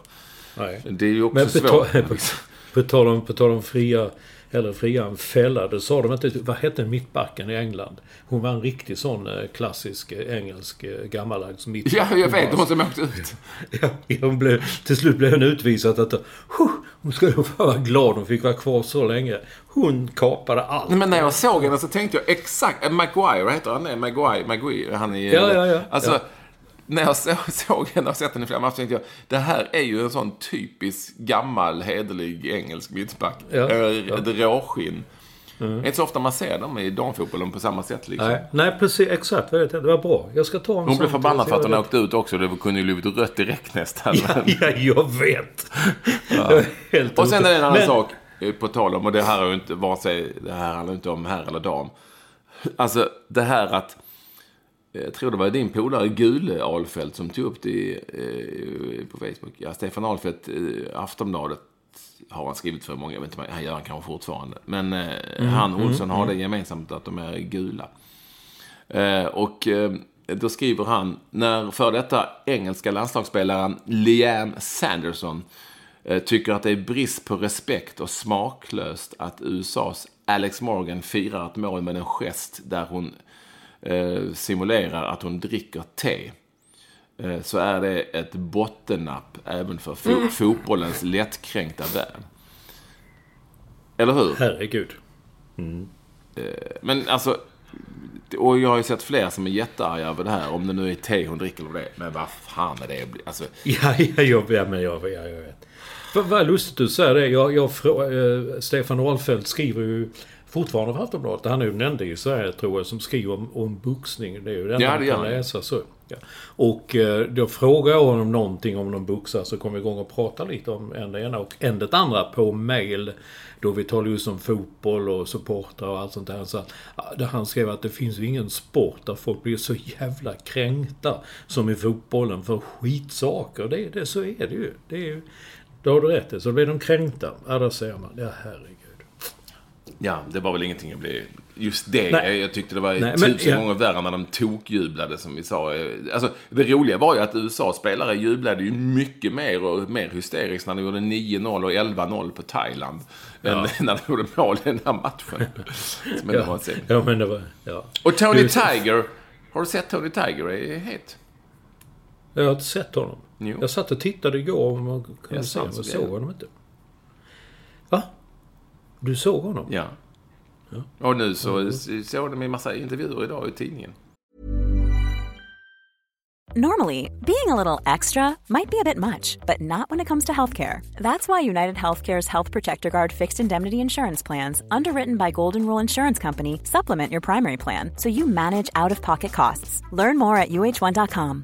Speaker 2: Nej.
Speaker 1: Det är ju också
Speaker 2: Men på,
Speaker 1: svårt.
Speaker 2: ta, på, på tal om, på tal om fria, eller fria än fälla. Det sa de inte. Vad hette mittbacken i England? Hon var en riktig sån eh, klassisk eh, engelsk eh, gammaldags mittback.
Speaker 1: Ja, jag vet.
Speaker 2: Hon
Speaker 1: som åkte ut.
Speaker 2: Ja, hon blev, till slut blev hon utvisad. Att, huh, hon skulle vara glad hon fick vara kvar så länge. Hon kapade allt.
Speaker 1: Men när jag såg henne så tänkte jag exakt... Maguire, heter han? Nej, Maguire. Maguire han är...
Speaker 2: Ja, ja, ja.
Speaker 1: Alltså,
Speaker 2: Ja.
Speaker 1: När jag så, såg henne och sett henne i flera matcher tänkte jag det här är ju en sån typisk gammal hederlig engelsk mittback.
Speaker 2: Ja, ja.
Speaker 1: Ett råskinn. Det är inte så ofta man ser dem i damfotbollen på samma sätt liksom.
Speaker 2: Nej, nej, precis. Exakt. jag. Det var bra. Jag ska ta en
Speaker 1: Hon blev förbannad för att hon åkte ut också. Det kunde ju blivit rött direkt nästan.
Speaker 2: Ja, ja, jag vet. Jag är helt
Speaker 1: Och sen är det en annan
Speaker 2: Men-
Speaker 1: sak, eh, på tal om, och det här är ju inte vare sig, det här handlar inte om herr eller dam. Alltså det här att, jag tror det var din polare Gule Alfelt som tog upp det eh, på Facebook. Ja, Stefan Alfelt, eh, Aftonbladet har han skrivit för många, jag vet inte, han gör han kanske fortfarande. Men eh, han och Olsson har det gemensamt att de är gula. Eh, och eh, då skriver han, när för detta engelska landslagsspelaren Liam Sanderson eh, tycker att det är brist på respekt och smaklöst att USAs Alex Morgan firar ett mål med en gest där hon eh, simulerar att hon dricker te. Eh, så är det ett bottennapp även för fo- fotbollens lättkränkta värld. Eller hur?
Speaker 2: Herregud.
Speaker 1: Men alltså, och jag har ju sett fler som är jättearga över det här. Om det nu är te hon dricker eller det. Men vad fan är det? Alltså,
Speaker 2: Ja, ja, jag, ja, men jag, ja, jag vet. Vad, vad lustigt du säger det. Jag, jag, eh, Stefan Ahlfeldt skriver ju fortfarande för Aftonbladet. Han är ju den enda i Sverige, tror jag, som skriver om, om boxning. Det är ju enda
Speaker 1: Ja,
Speaker 2: man kan läsa. Så. Ja. Och eh, då frågar jag honom någonting om någon boxare så kom vi igång och pratade lite om en det ena och en det andra på mail. Då vi talade just om fotboll och supportrar och allt sånt där. Så, att- där han skrev att det finns ju ingen sport där folk blir så jävla kränkta som i fotbollen för skitsaker. Det, det, så är det ju. Det är ju då har du rätt i. Så blir de kränkta. Ja, där ser man. Ja, herregud.
Speaker 1: Ja, det var väl ingenting att bli... Just det, jag, jag tyckte det var
Speaker 2: Nej, men-
Speaker 1: tusen
Speaker 2: ja.
Speaker 1: gånger värre när de tokjublade som vi sa. Alltså, det roliga var ju att USA-spelare jublade ju mycket mer och mer hysteriskt när de gjorde 9-0 och 11-0 på Thailand. Än när de gjorde mål i den här matchen. Var
Speaker 2: Ja, ja men det var... Ja.
Speaker 1: Och Tony Tiger. Har du sett Tony Tiger? Är het.
Speaker 2: Jag har inte sett honom.
Speaker 1: Jo.
Speaker 2: Jag satt och tittade igår om man kunde
Speaker 1: Ja,
Speaker 2: se honom. Jag
Speaker 1: så
Speaker 2: såg honom inte. Du såg honom?
Speaker 1: Ja. Och nu så såg de en massa intervjuer idag i tidningen.
Speaker 3: Normally, being a little extra might be a bit much, but not when it comes to healthcare. That's why United Healthcare's Health Protector Guard fixed indemnity insurance plans, underwritten by Golden Rule Insurance Company, supplement your primary plan so you manage out of pocket costs. Learn more at uh1.com.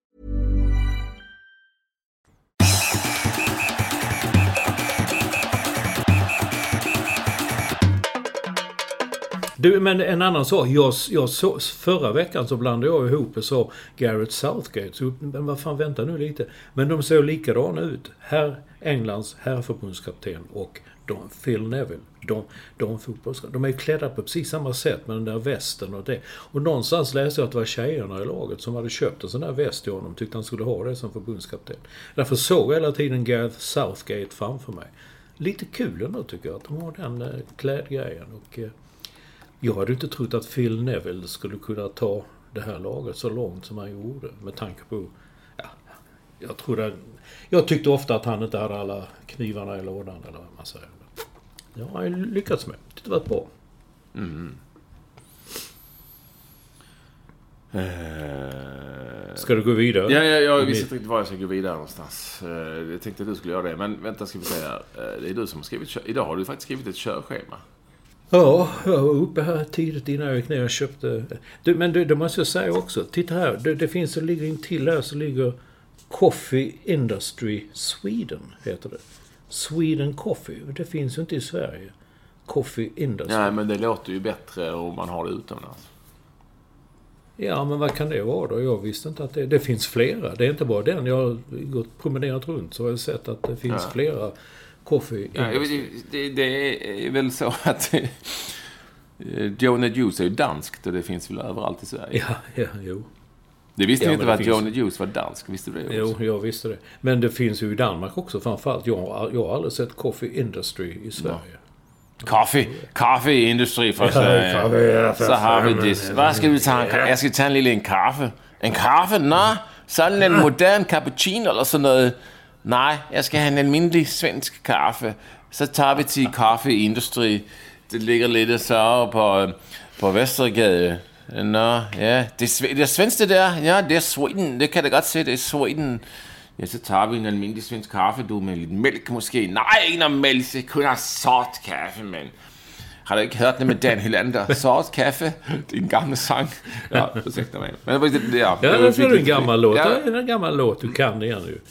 Speaker 2: Du, men en annan sak. Jag, jag så, förra veckan så blandade jag ihop och sa Garrett Southgate. Så, men vad fan, vänta nu lite. Men de ser likadana ut. Herr Englands herrförbundskapten och Don, Phil Neville. De, de, de är klädda på precis samma sätt med den där västen och det. Och någonstans läste jag att det var tjejerna i laget som hade köpt en sån där väst till honom. Tyckte han skulle ha det som förbundskapten. Därför såg jag hela tiden Gareth Southgate framför mig. Lite kul ändå tycker jag att de har den eh, klädgrejen. Och, eh, jag hade inte trott att Phil Neville skulle kunna ta det här laget så långt som han gjorde. Med tanke på... Ja, jag, trodde, jag tyckte ofta att han inte hade alla knivarna i lådan eller vad man säger. Det har han lyckats med. Det har varit bra. Mm. Ska du gå vidare?
Speaker 1: Ja, ja jag visste inte riktigt var jag ska gå vidare någonstans. Uh, jag tänkte att du skulle göra det. Men vänta, ska vi här. Uh, det är du som har skrivit... Idag har du faktiskt skrivit ett körschema.
Speaker 2: Ja, jag var uppe här tidigt innan jag gick ner och köpte... Du, men det, det måste jag säga också. Titta här. Det, det finns, det ligger intill här så ligger Coffee Industry Sweden, heter det. Sweden Coffee. Det finns ju inte i Sverige. Coffee Industry.
Speaker 1: Nej, men det låter ju bättre om man har det utomlands.
Speaker 2: Ja, men vad kan det vara då? Jag visste inte att det... Det finns flera. Det är inte bara den. Jag har gått promenerat runt så har jag sett att det finns ja. flera Coffee
Speaker 1: ja, det, det, är väl så att... Joe Juice är ju danskt och det finns väl överallt i Sverige.
Speaker 2: Ja, ja, jo.
Speaker 1: Det visste ja, inte att finns... Johnny Juice var dansk. Visste du det
Speaker 2: också? Jo, jag visste det. Men det finns ju i Danmark också framförallt. Jag, jag har aldrig sett Coffee Industry i Sverige. Ja.
Speaker 1: Coffee industry för Sverige. Kaffe, så har vi det. Vad ska vi ta? Jag ska ta en liten kaffe. En kaffe? Nå, sådan en modern cappuccino eller noget. Nej, jag ska ha en almindelig svensk kaffe. Så tar vi till Coffee Industry. Det ligger lite så på, på Västergade. Nå, ja. Det, det det där. Ja, det är Sweden. Det kan jag gott se. Det är Sweden. Ja, så tar vi en almindelig svensk kaffe, du, med lite mjölk måske. Nej, noget mælk. Det kun har sort kaffe, men... Har du inte hört det med Dan Hylander? Sort kaffe. Det är en gammal sång. Ja, ursäkta mig.
Speaker 2: Men ja, ja, det är en gammal låt. Ja. Det är en gammal låt. Du kan det igen nu.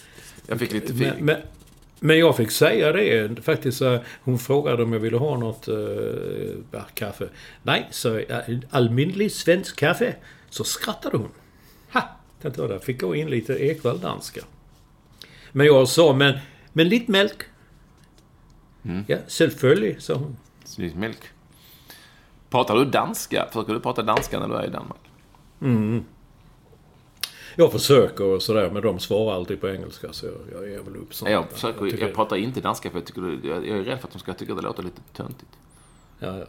Speaker 1: Jag fick lite feeling.
Speaker 2: Men, men, men jag fick säga det faktiskt. Hon frågade om jag ville ha något äh, kaffe. Nej, så almindelig svensk kaffe. Så skrattade hon. Ha! Tänkte jag där. Fick gå in lite Ekwall danska. Men jag sa, men, men lite mjölk. Mm. Ja, självföljd, sa hon.
Speaker 1: Lite mjölk. Pratar du danska? Försöker du prata danska när du är i Danmark?
Speaker 2: Mm. Jag försöker och sådär, men de svarar alltid på engelska så jag, jag är väl upp sånt.
Speaker 1: Jag, försöker, jag, jag pratar inte danska för jag, tycker, jag, jag är rädd för att de ska tycka det låter lite töntigt.
Speaker 2: Ja, ja.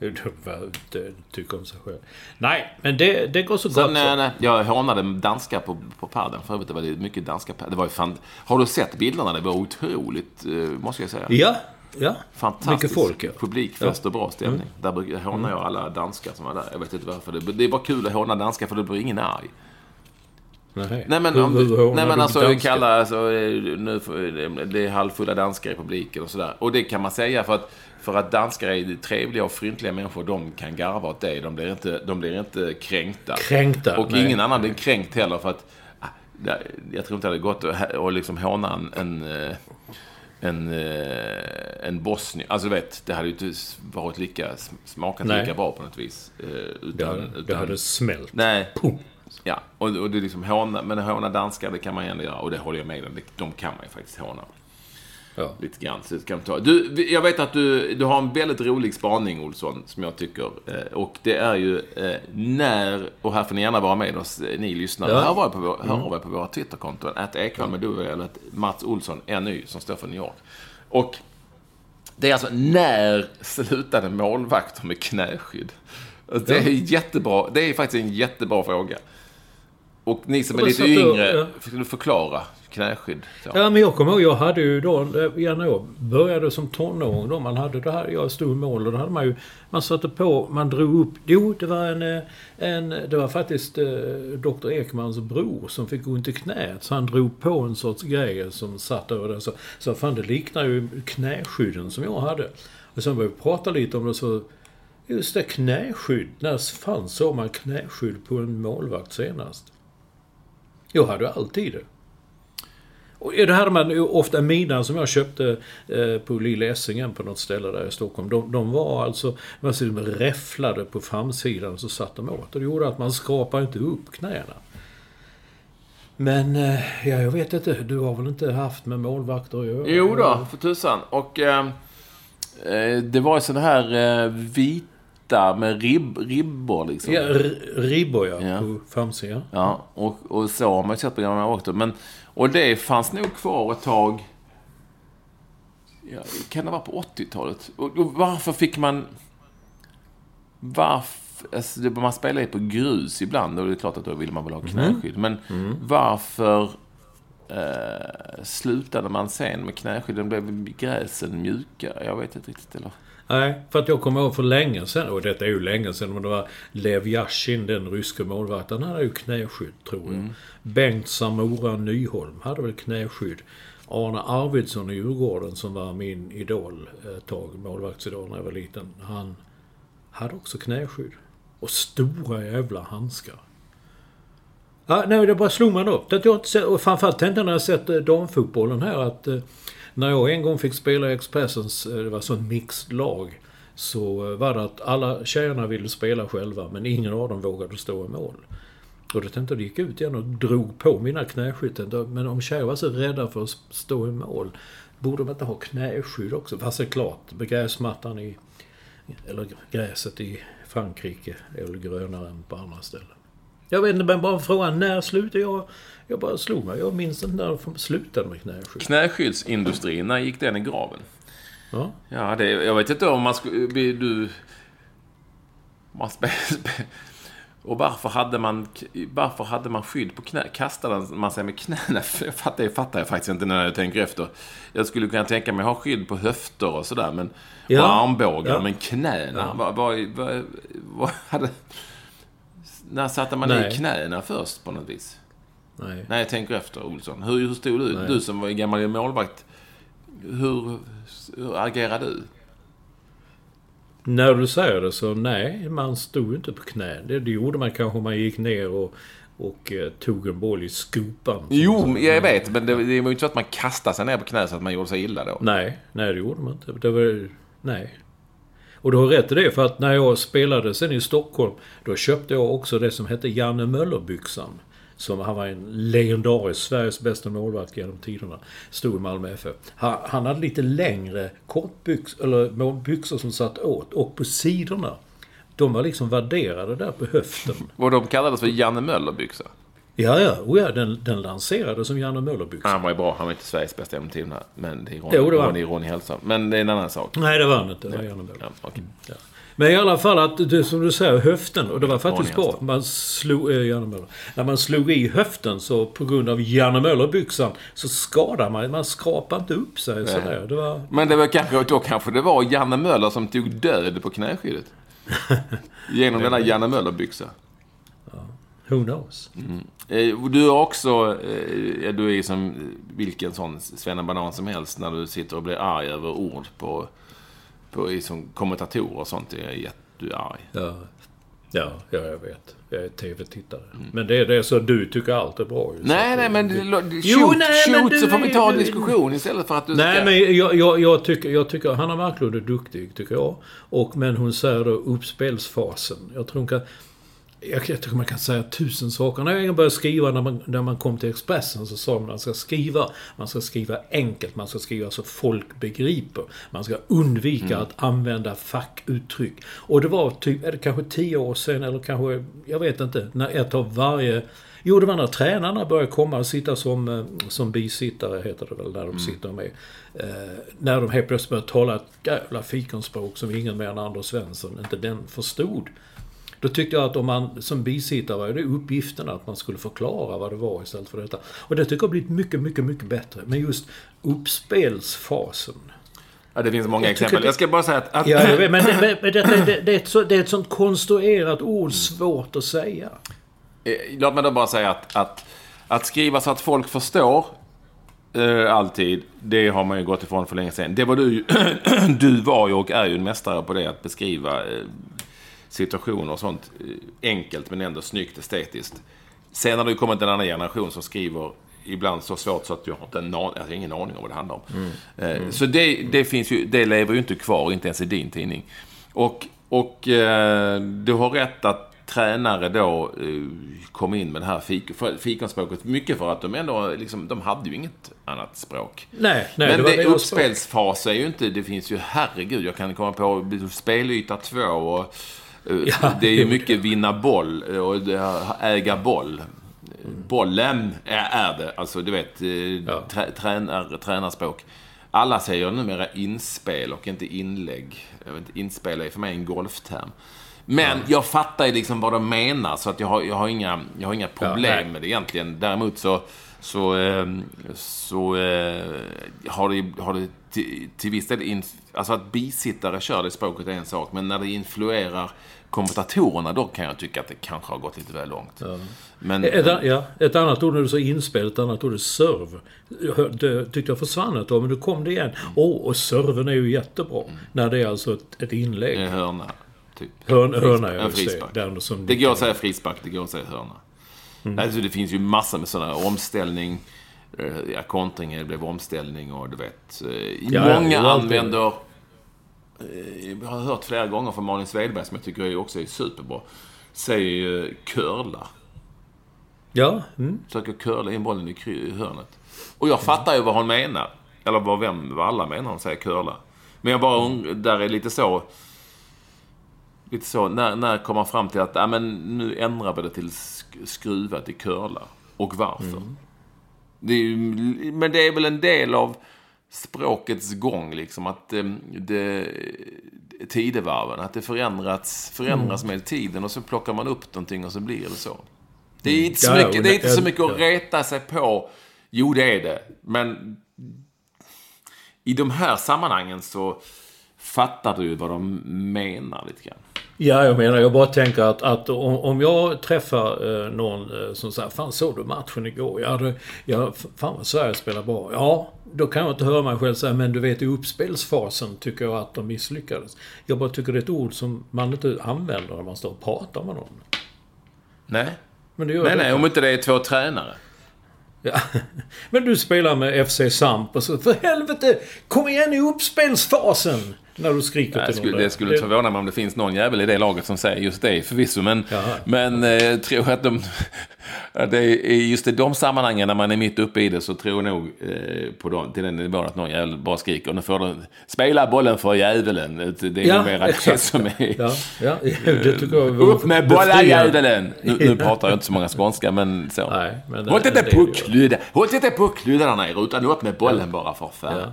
Speaker 2: De tycker om sig själv. Nej, men det, det går så Sen, gott
Speaker 1: så. Nej, jag hånade danska på, på padden. För övrigt, det var mycket danska Det var ju fan... Har du sett bilderna? Det var otroligt, eh, måste jag säga.
Speaker 2: Ja, ja.
Speaker 1: Fantastiskt. Mycket folk, ja. Publikfest och bra stämning. Mm. Där hånar jag alla danskar som var där. Jag vet inte varför. Det, det är bara kul att håna danskar för det blir ingen arg.
Speaker 2: Nej,
Speaker 1: nej men, om, hur, nej, men alltså kalla, alltså, nu, det är halvfulla danskar i publiken och sådär. Och det kan man säga för att, för att danskar är trevliga och fryntliga människor. De kan garva åt det. De blir inte, de blir inte kränkta.
Speaker 2: Kränkta?
Speaker 1: Och nej. ingen annan blir kränkt heller för att ah, jag tror inte det hade gått att, liksom håna en, en eh, en, eh, en bosnier. Alltså du vet, det hade ju inte varit lika, smakat Nej. lika bra på något vis.
Speaker 2: Utan, det, hade, utan, det hade smält.
Speaker 1: Nej. Pum. Ja, och, och det är liksom håna, men håna danskar, det kan man ju ändå göra. Och det håller jag med om. De kan man ju faktiskt håna. Ja. Lite grann. Så kan ta. Du, jag vet att du, du har en väldigt rolig spaning, Olsson, som jag tycker. Eh, och det är ju eh, när, och här får ni gärna vara med oss, eh, ni lyssnare. Ja. Hör av er på, vår, hör mm. på våra Twitterkonton. Att Ekvall med du eller Mats Olsson, NY, som står för New York. Och det är alltså, när slutade målvakter med knäskydd? Det är jättebra. Det är faktiskt en jättebra fråga. Och ni som är lite yngre, ja. ska du förklara knäskydd?
Speaker 2: Så. Ja, men jag kommer ihåg, jag hade ju då, ja, när jag började som tonåring då, man hade det här, jag stod i mål och då hade man ju, man satte på, man drog upp, jo det var en, eh, en det var faktiskt eh, Dr. Ekmans bror som fick ont i knät. Så han drog på en sorts grej som satt över det. Så, så fan det liknar ju knäskydden som jag hade. Och sen började vi prata lite om det så Just det, knäskydd. När fan såg man knäskydd på en målvakt senast? Jag hade alltid det. Och det hade man ofta mina som jag köpte eh, på Lilla Essingen på något ställe där i Stockholm. De, de var alltså man ser, räfflade på framsidan så satt de åt. Och det gjorde att man skrapade inte upp knäna. Men, eh, ja, jag vet inte. Du har väl inte haft med målvakter att göra?
Speaker 1: Jo då, för tusan. Och eh, eh det var ju sådana här eh, vita med ribb, ribbor liksom.
Speaker 2: Ja, ribbor ja,
Speaker 1: Ja.
Speaker 2: på framsidan.
Speaker 1: Ja, och, och så har man sett på gamla målvakter. Men, och det fanns nog kvar ett tag. Ja, kan det vara på 80-talet? Och, och varför fick man... Varför... Alltså, man spelar ju på grus ibland och det är klart att då vill man väl ha knäskydd. Men varför eh, slutade man sen med knäskydd? Den blev gräsen mjukare? Jag vet inte riktigt. Eller?
Speaker 2: Nej, för att jag kommer ihåg för länge sedan, och detta är ju länge sedan, men det var Lev Yashin, den ryske målvakten, han hade ju knäskydd, tror jag. Bengt Samora Nyholm hade väl knäskydd. Arne Arvidsson i Djurgården, som var min idol ett tag, målvaktsidol när jag var liten, han hade också knäskydd. Och stora jävla handskar. Ja, nej, det bara slog man upp. Att jag inte sett, och framförallt tänkte jag när jag sett eh, damfotbollen här att eh, när jag en gång fick spela i Expressens, eh, det var sånt mixed lag, så eh, var det att alla tjejerna ville spela själva men ingen av dem vågade stå i mål. Och då tänkte jag, det gick ut igen och drog på mina knäskydd. Men om tjejer var så rädda för att stå i mål, borde de inte ha knäskydd också? Fast det är klart, med gräsmattan i, eller gräset i Frankrike är väl grönare än på andra ställen. Jag vet inte, men bara frågan, när slutade jag? Jag bara slog mig. Jag minns inte när jag slutade med knäskydd.
Speaker 1: Knäskyddsindustrin, när gick den i graven?
Speaker 2: Ja.
Speaker 1: Ja, det, jag vet inte om man skulle... Du... Man spe, spe, och varför hade man, varför hade man skydd på knä? Kastade man sig med knäna? Jag fattar, jag fattar jag faktiskt inte när jag tänker efter. Jag skulle kunna tänka mig ha skydd på höfter och sådär. Men,
Speaker 2: Ja.
Speaker 1: Och armbågar.
Speaker 2: Ja.
Speaker 1: Men knäna?
Speaker 2: Ja.
Speaker 1: Vad, vad, vad, vad hade... När satte man
Speaker 2: Nej.
Speaker 1: i knäna först på något vis?
Speaker 2: Nej.
Speaker 1: Nej, jag tänker efter, Olsson. Hur, hur stod du?
Speaker 2: Nej.
Speaker 1: Du som var gammal målvakt. Hur, hur agerade du?
Speaker 2: När du säger det så nej, man stod inte på knä. Det, det gjorde man kanske om man gick ner och, och eh, tog en boll i skopan.
Speaker 1: Jo, jag vet. Men det, det var ju inte så att man kastade sig ner på knä så att man gjorde sig illa då.
Speaker 2: Nej, nej det gjorde man inte. Det var, nej. Och du har rätt i det, för att när jag spelade sen i Stockholm, då köpte jag också det som hette Janne Möller-byxan. Som han var en legendarisk, Sveriges bästa målvakt genom tiderna. Stod i Malmö FF. Han, han hade lite längre kortbyxor, eller byxor som satt åt. Och på sidorna, de var liksom värderade där på höften.
Speaker 1: Och de kallades för Janne Möller-byxor.
Speaker 2: Ja, ja, oh ja den, den lanserades som Janne Möller-byxan.
Speaker 1: Han var ju bra. Han var inte Sveriges bästa genom tiderna. Men det är Ronny,
Speaker 2: Jo, det var.
Speaker 1: Ronny, Ronny Hellström. Men det är en annan sak.
Speaker 2: Nej, det var han inte. Det var Janne Möller.
Speaker 1: Ja, okej.
Speaker 2: Ja. Men i alla fall att, det, som du säger, höften. Och det var faktiskt bra. Man slog, eh, Janne Möller. När man slog i höften så på grund av Janne Möller-byxan så skadade man. Man skrapade inte upp sig sådär. Det var...
Speaker 1: Men det var kanske, då kanske det var Janne Möller som tog död på knäskyddet. Genom denna Janne Möller-byxa.
Speaker 2: Who knows?
Speaker 1: Eh, Du är också, eh, du är som vilken sån svennebanan som helst när du sitter och blir arg över ord på, på som kommentatorer och sånt. Jag är jättearg.
Speaker 2: Ja. Ja, ja, jag vet. Jag är TV-tittare. Men det är det så du tycker allt är bra ju.
Speaker 1: Nej, nej, men shoot,
Speaker 2: Jo, nej, men
Speaker 1: shoot
Speaker 2: du
Speaker 1: så får vi
Speaker 2: är-
Speaker 1: ta en
Speaker 2: du-
Speaker 1: diskussion istället för att du
Speaker 2: Nej,
Speaker 1: ska...
Speaker 2: men jag, jag, jag, tycker, jag tycker Hanna Marklund är duktig, tycker jag. Och, men hon säger då uppspelsfasen. Jag tror hon kan... Jag, jag tycker man kan säga tusen saker. När jag började skriva, när man, när man kom till Expressen, så sa man att man ska skriva. Man ska skriva enkelt, man ska skriva så folk begriper. Man ska undvika att använda fackuttryck. Och det var typ, är det kanske tio år sedan, eller kanske, jag vet inte, när ett av varje Jo, det var när tränarna började komma och sitta som, eh, som bisittare, heter det väl, där de sitter med. Eh, när de helt plötsligt började tala ett jävla fikonspråk som ingen mer än Anders Svensson, inte den förstod. Då tyckte jag att om man som bisittare var det uppgiften att man skulle förklara vad det var istället för detta. Och det tycker jag har blivit mycket, mycket, mycket bättre. Men just uppspelsfasen.
Speaker 1: Ja, det finns många
Speaker 2: Jag
Speaker 1: exempel.
Speaker 2: det-
Speaker 1: Jag ska bara säga att... att
Speaker 2: Ja, vet, men, det, men, men det, det, det, är ett så, det är ett sånt konstruerat ord, svårt att säga.
Speaker 1: Eh, Låt mig då bara säga att, att, att skriva så att folk förstår eh, alltid, det har man ju gått ifrån för länge sedan. Det var du Du var ju och är ju en mästare på det, att beskriva eh, situationer och sånt eh, enkelt men ändå snyggt estetiskt. Sen har det ju kommit en annan generation som skriver ibland så svårt så att jag har inte en, an- alltså, ingen aning om vad det handlar om. Eh, Så det, det, finns ju, det lever ju inte kvar, inte ens i din tidning. Och, och eh, du har rätt att tränare då kom in med det här fik, fikonspråket. Mycket för att de ändå, liksom, de hade ju inget annat språk.
Speaker 2: Nej, nej,
Speaker 1: Men
Speaker 2: det var
Speaker 1: det, uppspelsfas är ju inte, det finns ju, herregud, jag kan komma på spelyta två och
Speaker 2: Ja,
Speaker 1: det är ju mycket vinna boll och det är äga boll. Bollen är, det, alltså du vet, eh, trä, tränar, tränarspråk. Alla säger numera inspel och inte inlägg. Jag vet inte, inspel är för mig en golfterm. Men jag fattar ju liksom vad de menar, så att jag har, jag har, inga, jag har inga problem
Speaker 2: nej.
Speaker 1: med det egentligen. Däremot så, så, eh, så eh, har det, har det till, till viss del... In, alltså att bisittare kör det språket är en sak, men när det influerar kommentatorerna, då kan jag tycka att det kanske har gått lite väl långt. Men,
Speaker 2: Ett, an- ja, ett annat ord när du sa inspel, ett annat ord är serv. Jag hör- Det tyckte jag försvann ett tag, men nu kom det igen. Åh, och serven är ju jättebra. När det är alltså ett, ett inlägg.
Speaker 1: en hörna, typ.
Speaker 2: Hörn, hörna, säga.
Speaker 1: frispark.
Speaker 2: Som
Speaker 1: Det går att säga frispark, det går att säga hörna. Alltså det finns ju massor med sådana omställning. Eh, Ja, kontring det blev omställning och du vet. eh,
Speaker 2: Ja,
Speaker 1: många använder... eh, Jag har hört flera gånger från Malin Svedberg, som jag tycker också är superbra. Säger ju curla.
Speaker 2: Ja, mm.
Speaker 1: Försöker curla in bollen i hörnet. Och jag fattar ju vad hon menar. Eller vad, vem, vad alla menar när hon säger curla. Men jag bara undrar, där är lite så... Lite så, när, när kommer man fram till att ja, men nu ändrar vi det till sk- skruva till curla? Och varför? Det är men det är väl en del av språkets gång, liksom. Att eh, det, tidevarven, att det förändrats, förändras med tiden och så plockar man upp någonting och så blir det så. Det är inte så
Speaker 2: ja,
Speaker 1: mycket, det är
Speaker 2: det-
Speaker 1: inte så mycket att reta sig på. Jo, det är det. Men i de här sammanhangen så fattar du vad de menar lite grann.
Speaker 2: Ja, jag menar, jag bara tänker att, att om, om jag träffar eh, någon eh, som säger Fan, såg du matchen igår? Ja, det, ja, fan vad Sverige spelar bra. Ja, då kan jag inte höra mig själv säga Men du vet, i uppspelsfasen tycker jag att de misslyckades. Jag bara tycker det är ett ord som man inte använder när man står och pratar med någon.
Speaker 1: Nej.
Speaker 2: Men det gör
Speaker 1: Nej,
Speaker 2: det.
Speaker 1: nej, om inte det är två tränare.
Speaker 2: Ja. Men du spelar med FC Samp och så För helvete! Kom igen i uppspelsfasen! När du skriker
Speaker 1: Det
Speaker 2: till
Speaker 1: skulle,
Speaker 2: någon
Speaker 1: det skulle inte förvåna mig om det finns någon jävel i det laget som säger just det förvisso. Men,
Speaker 2: Jaha.
Speaker 1: men eh, tror att de... att det är just i de sammanhangen när man är mitt uppe i det så tror jag nog eh, på dem, till den nivån att någon jävel bara skriker. Nu får du spela bollen för djävulen. Det är
Speaker 2: Ja,
Speaker 1: mera det som är...
Speaker 2: Ja, ja, det tycker jag
Speaker 1: Upp med djävulen! Nu, nu pratar jag inte så många skånska men så.
Speaker 2: Nej, men det-
Speaker 1: Håll inte på. Håll inte där nere utan upp med bollen bara för fan.
Speaker 2: Ja.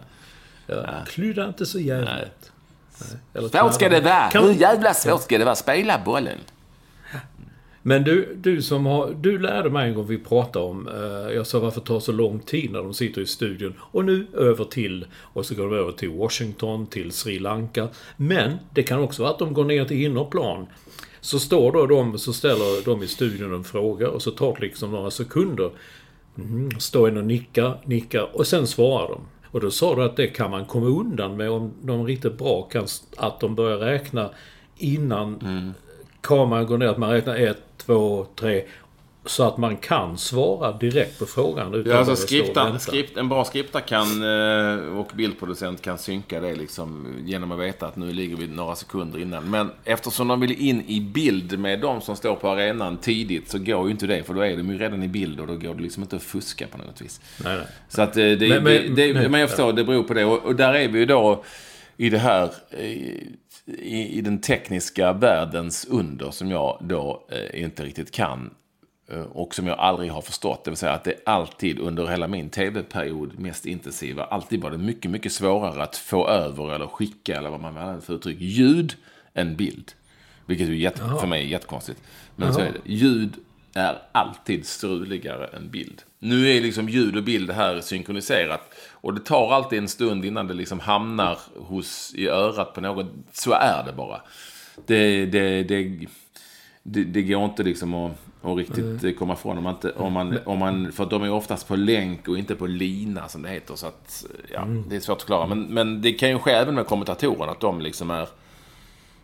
Speaker 2: Ja. Klydda inte så jävligt. Eller
Speaker 1: Svårt ska det vara.
Speaker 2: Kan-
Speaker 1: Hur jävla svårt ska det vara? Spela bollen.
Speaker 2: Men du, du som har... Du lärde mig en gång vi pratade om... Eh, jag sa varför det tar så lång tid när de sitter i studion. Och nu över till... Och så går de över till Washington, till Sri Lanka. Men det kan också vara att de går ner till innerplan. Så står då de, så ställer de i studion en fråga och så tar det liksom några sekunder. Mm, står en och nickar, nickar och sen svarar de. Och då sa du att det kan man komma undan med om de är riktigt bra kan... Att de börjar räkna innan kameran går ner. Att man räknar ett, två, tre. Så att man kan svara direkt på frågan utan
Speaker 1: Ja, alltså skripta, skript, en bra skripta kan, eh, och bildproducent kan synka det liksom genom att veta att nu ligger vi några sekunder innan. Men eftersom de vill in i bild med de som står på arenan tidigt så går ju inte det. För då är de ju redan i bild och då går det liksom inte att fuska på något vis.
Speaker 2: Nej, nej.
Speaker 1: Så att eh, det,
Speaker 2: Men-
Speaker 1: det,
Speaker 2: men-
Speaker 1: det,
Speaker 2: men-
Speaker 1: men jag förstår, det beror på det. Och, och där är vi ju då i det här, eh, i, i den tekniska världens under som jag då eh, inte riktigt kan. Eh, Och som jag aldrig har förstått. Det vill säga att det alltid under hela min tv-period, mest intensiva, alltid var det mycket, mycket svårare att få över eller skicka, eller vad man vill använda för uttryck, ljud än bild. Vilket är jätte, för mig är jättekonstigt. Men så är det. Ljud är alltid struligare än bild. Nu är liksom ljud och bild här synkroniserat. Och det tar alltid en stund innan det liksom hamnar hos, i örat på någon. Så är det bara. Det, det, det, det, det går inte liksom att, att riktigt komma ifrån om man, inte, om, man, om man... För de är oftast på länk och inte på lina som det heter. Så att, ja, det är svårt att förklara. Men, men det kan ju ske även med kommentatorerna att de liksom är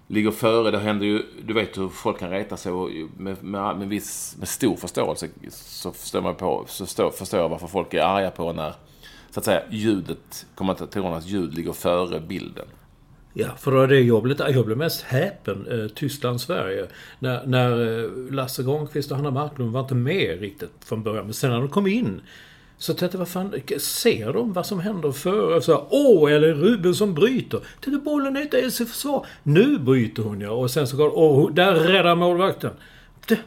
Speaker 1: ligger före. Det händer ju, du vet hur folk kan reta sig och med, med, med, viss, med stor förståelse så förstår, man på, så stå, förstår jag varför folk är arga på när så att säga ljudet, kommentatorernas ljud ligger före bilden.
Speaker 2: Ja, för det var det jag blev, jag blev mest häpen, eh, Tyskland-Sverige. När, när eh, Lasse Granqvist och Hanna Marklund var inte med riktigt från början. Men sen när de kom in så tänkte jag, vad fan, ser de vad som händer före? Så, Åh, eller Ruben som bryter. Tänkte bollen är inte ens i försvar. Nu bryter hon ja. Och sen så går åh, där räddar målvakten. Det,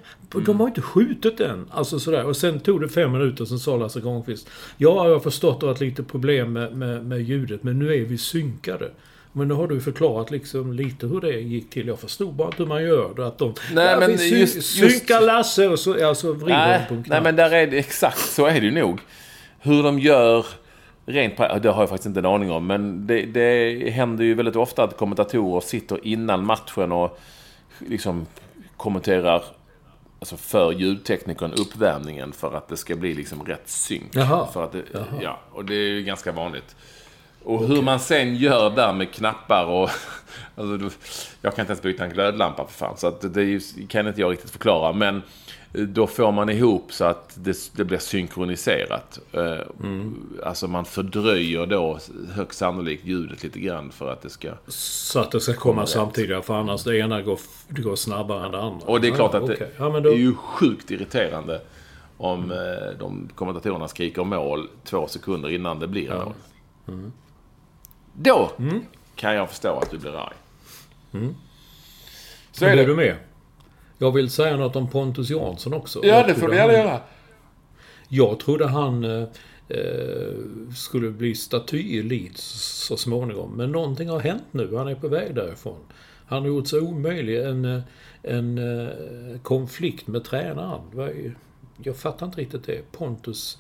Speaker 2: de har inte skjutit än. Alltså sådär. Och sen tog det fem minuter, sen sa Lasse Granqvist. Ja, jag har förstått att det varit lite problem med, med, med ljudet, men nu är vi synkade. Men nu har du förklarat liksom lite hur det gick till. Jag förstod bara inte hur man gör det. Att de
Speaker 1: Nej, men
Speaker 2: syn,
Speaker 1: just-
Speaker 2: synkar Lasse och så, ja, så vrider
Speaker 1: Nej,
Speaker 2: på en
Speaker 1: nej,
Speaker 2: knapp.
Speaker 1: men där är det exakt så är det ju nog. Hur de gör rent pra- det har jag faktiskt inte en aning om. Men det, det händer ju väldigt ofta att kommentatorer sitter innan matchen och liksom kommenterar alltså för ljudteknikern uppvärmningen för att det ska bli liksom rätt synk.
Speaker 2: Jaha.
Speaker 1: För att det, ja, och det är ju ganska vanligt. Och hur man sen gör där med knappar och... Alltså, jag kan inte ens byta en glödlampa för fan. Så att det ju, kan inte jag riktigt förklara. Men eh, då får man ihop så att det, det blir synkroniserat. Eh, Alltså man fördröjer då högst sannolikt ljudet lite grann för att det ska...
Speaker 2: Så att det ska komma samtidigt. För annars det ena går, det går snabbare än det andra.
Speaker 1: Och det är klart
Speaker 2: Ja,
Speaker 1: att det
Speaker 2: okej. ja, då,
Speaker 1: är ju sjukt irriterande om eh, de kommentatorerna skriker mål två sekunder innan det blir mål. Då kan jag förstå att du blir arg. Så
Speaker 2: Är
Speaker 1: är
Speaker 2: du
Speaker 1: det.
Speaker 2: med? Jag vill säga något om Pontus Jansson också.
Speaker 1: Ja,
Speaker 2: Jag
Speaker 1: det får du gärna göra.
Speaker 2: Jag trodde han eh, eh, skulle bli staty i Leeds så småningom. Men någonting har hänt nu. Han är på väg därifrån. Han har gjort sig omöjlig. En, eh, en eh, konflikt med tränaren. Det Jag fattar inte riktigt det. Pontus,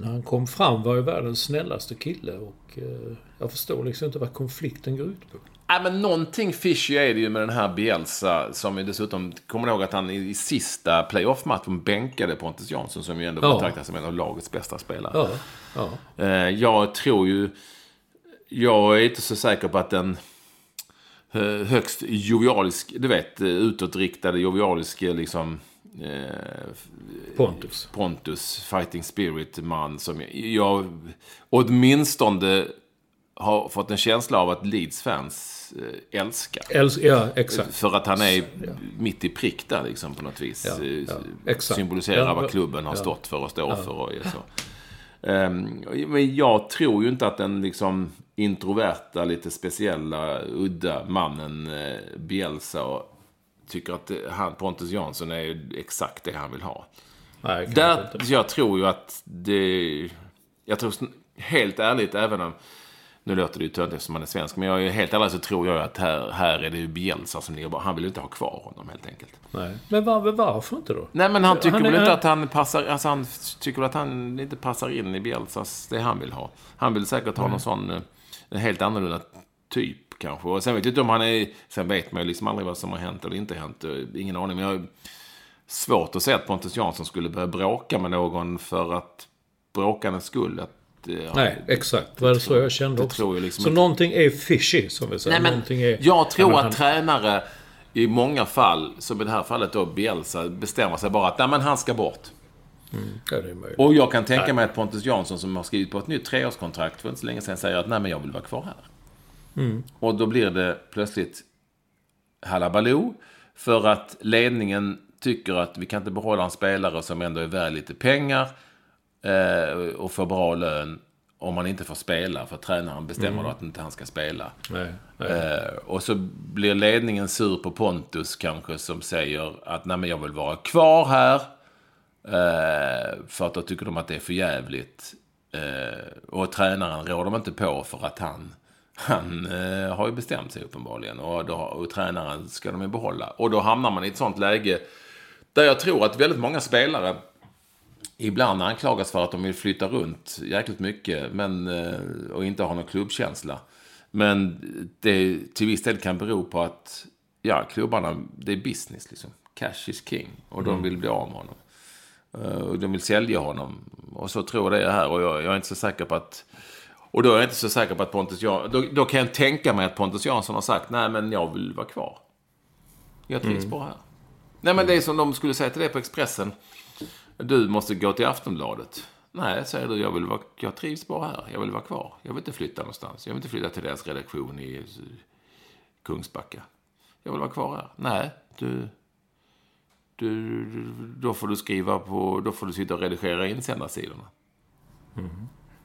Speaker 2: när han kom fram, var ju världens snällaste kille. Och eh, jag förstår liksom inte vad konflikten går ut på.
Speaker 1: Nej, men någonting fishy är det ju med den här Bielsa som är dessutom... Kommer ihåg att han i, i sista playoff-matchen bänkade Pontus Jansson som ju ändå
Speaker 2: Ja.
Speaker 1: betraktas som en av lagets bästa spelare.
Speaker 2: Ja, ja.
Speaker 1: Eh, jag tror ju... Jag är inte så säker på att den hö- högst jovialisk, du vet, eh, utåtriktade jovialiske liksom... Eh,
Speaker 2: Pontus.
Speaker 1: Pontus, fighting spirit-man som jag, åtminstone har fått en känsla av att Leeds-fans eh, älskar.
Speaker 2: Äls- ja, exakt.
Speaker 1: För att han är mitt i prick där liksom på något vis.
Speaker 2: Ja,
Speaker 1: Eh,
Speaker 2: ja.
Speaker 1: Symboliserar
Speaker 2: Ja,
Speaker 1: vad klubben har
Speaker 2: ja.
Speaker 1: stått för och står för och så. Ehm, men jag tror ju inte att den liksom introverta, lite speciella, udda mannen Bielsa tycker att han, Pontus Jansson är exakt det han vill ha.
Speaker 2: Nej,
Speaker 1: Där,
Speaker 2: inte.
Speaker 1: jag tror ju att det... Jag tror helt ärligt, även om... Nu låter det ju töntigt eftersom han är svensk, men jag är helt ärligt så tror jag att här, här är det ju Bielsa som ligger bara. Han vill ju inte ha kvar honom helt enkelt.
Speaker 2: Nej. Men var, varför inte då?
Speaker 1: Nej, men han tycker
Speaker 2: Han är-
Speaker 1: väl inte att han passar... Alltså han tycker att han inte passar in i Bielsas, det han vill ha. Han vill säkert ha någon sån... eh, En helt annorlunda typ kanske. Och sen vet jag inte om han är... Sen vet man ju liksom aldrig vad som har hänt eller inte hänt. Ingen aning. Men jag har svårt att se att Pontus Jansson skulle börja bråka med någon för att bråkandets skull. Att, eh,
Speaker 2: Nej, exakt. Det var så jag kände
Speaker 1: det
Speaker 2: också.
Speaker 1: tror jag liksom
Speaker 2: så
Speaker 1: inte.
Speaker 2: någonting är fishy, som vi säger.
Speaker 1: Nej, men
Speaker 2: någonting är...
Speaker 1: jag tror
Speaker 2: Ja,
Speaker 1: att
Speaker 2: han-
Speaker 1: tränare i många fall, som i det här fallet då Bielsa, bestämmer sig bara att nej, men han ska bort.
Speaker 2: Ja, det är möjligt.
Speaker 1: Och jag kan tänka mig att Pontus Jansson som har skrivit på ett nytt treårskontrakt för inte så länge sedan säger att nej men jag vill vara kvar här. Och då blir det plötsligt halabaloo för att ledningen tycker att vi kan inte behålla en spelare som ändå är värd lite pengar eh, och får bra lön om man inte får spela för tränaren bestämmer då att inte han ska spela.
Speaker 2: Nej, nej.
Speaker 1: Eh, och så blir ledningen sur på Pontus kanske som säger att nej men jag vill vara kvar här. Eh, för att då tycker de att det är för jävligt. Eh, och tränaren råder de inte på för att han, han eh, har ju bestämt sig uppenbarligen. Och, då, och tränaren ska de ju behålla. Och då hamnar man i ett sånt läge där jag tror att väldigt många spelare ibland anklagas för att de vill flytta runt jäkligt mycket men, eh, och inte har någon klubbkänsla. Men det till viss del kan bero på att ja, klubbarna, det är business liksom. Cash is king. Och de vill bli av med honom. Eh, Och de vill sälja honom. Och så tror jag det är här. Och jag, jag är inte så säker på att Och då är jag inte så säker på att Pontus Jansson... Då, då kan jag tänka mig att Pontus Jansson har sagt nej men jag vill vara kvar. Jag trivs bra här. Nej men det är som de skulle säga till dig på Expressen. Du måste gå till Aftonbladet. Nej, säger du, jag, vill vara, jag trivs bara här. Jag vill vara kvar. Jag vill inte flytta någonstans. Jag vill inte flytta till deras redaktion i Kungsbacka. Jag vill vara kvar här. Nej, du... du då får du skriva på... Då får du sitta och redigera insändarsidorna.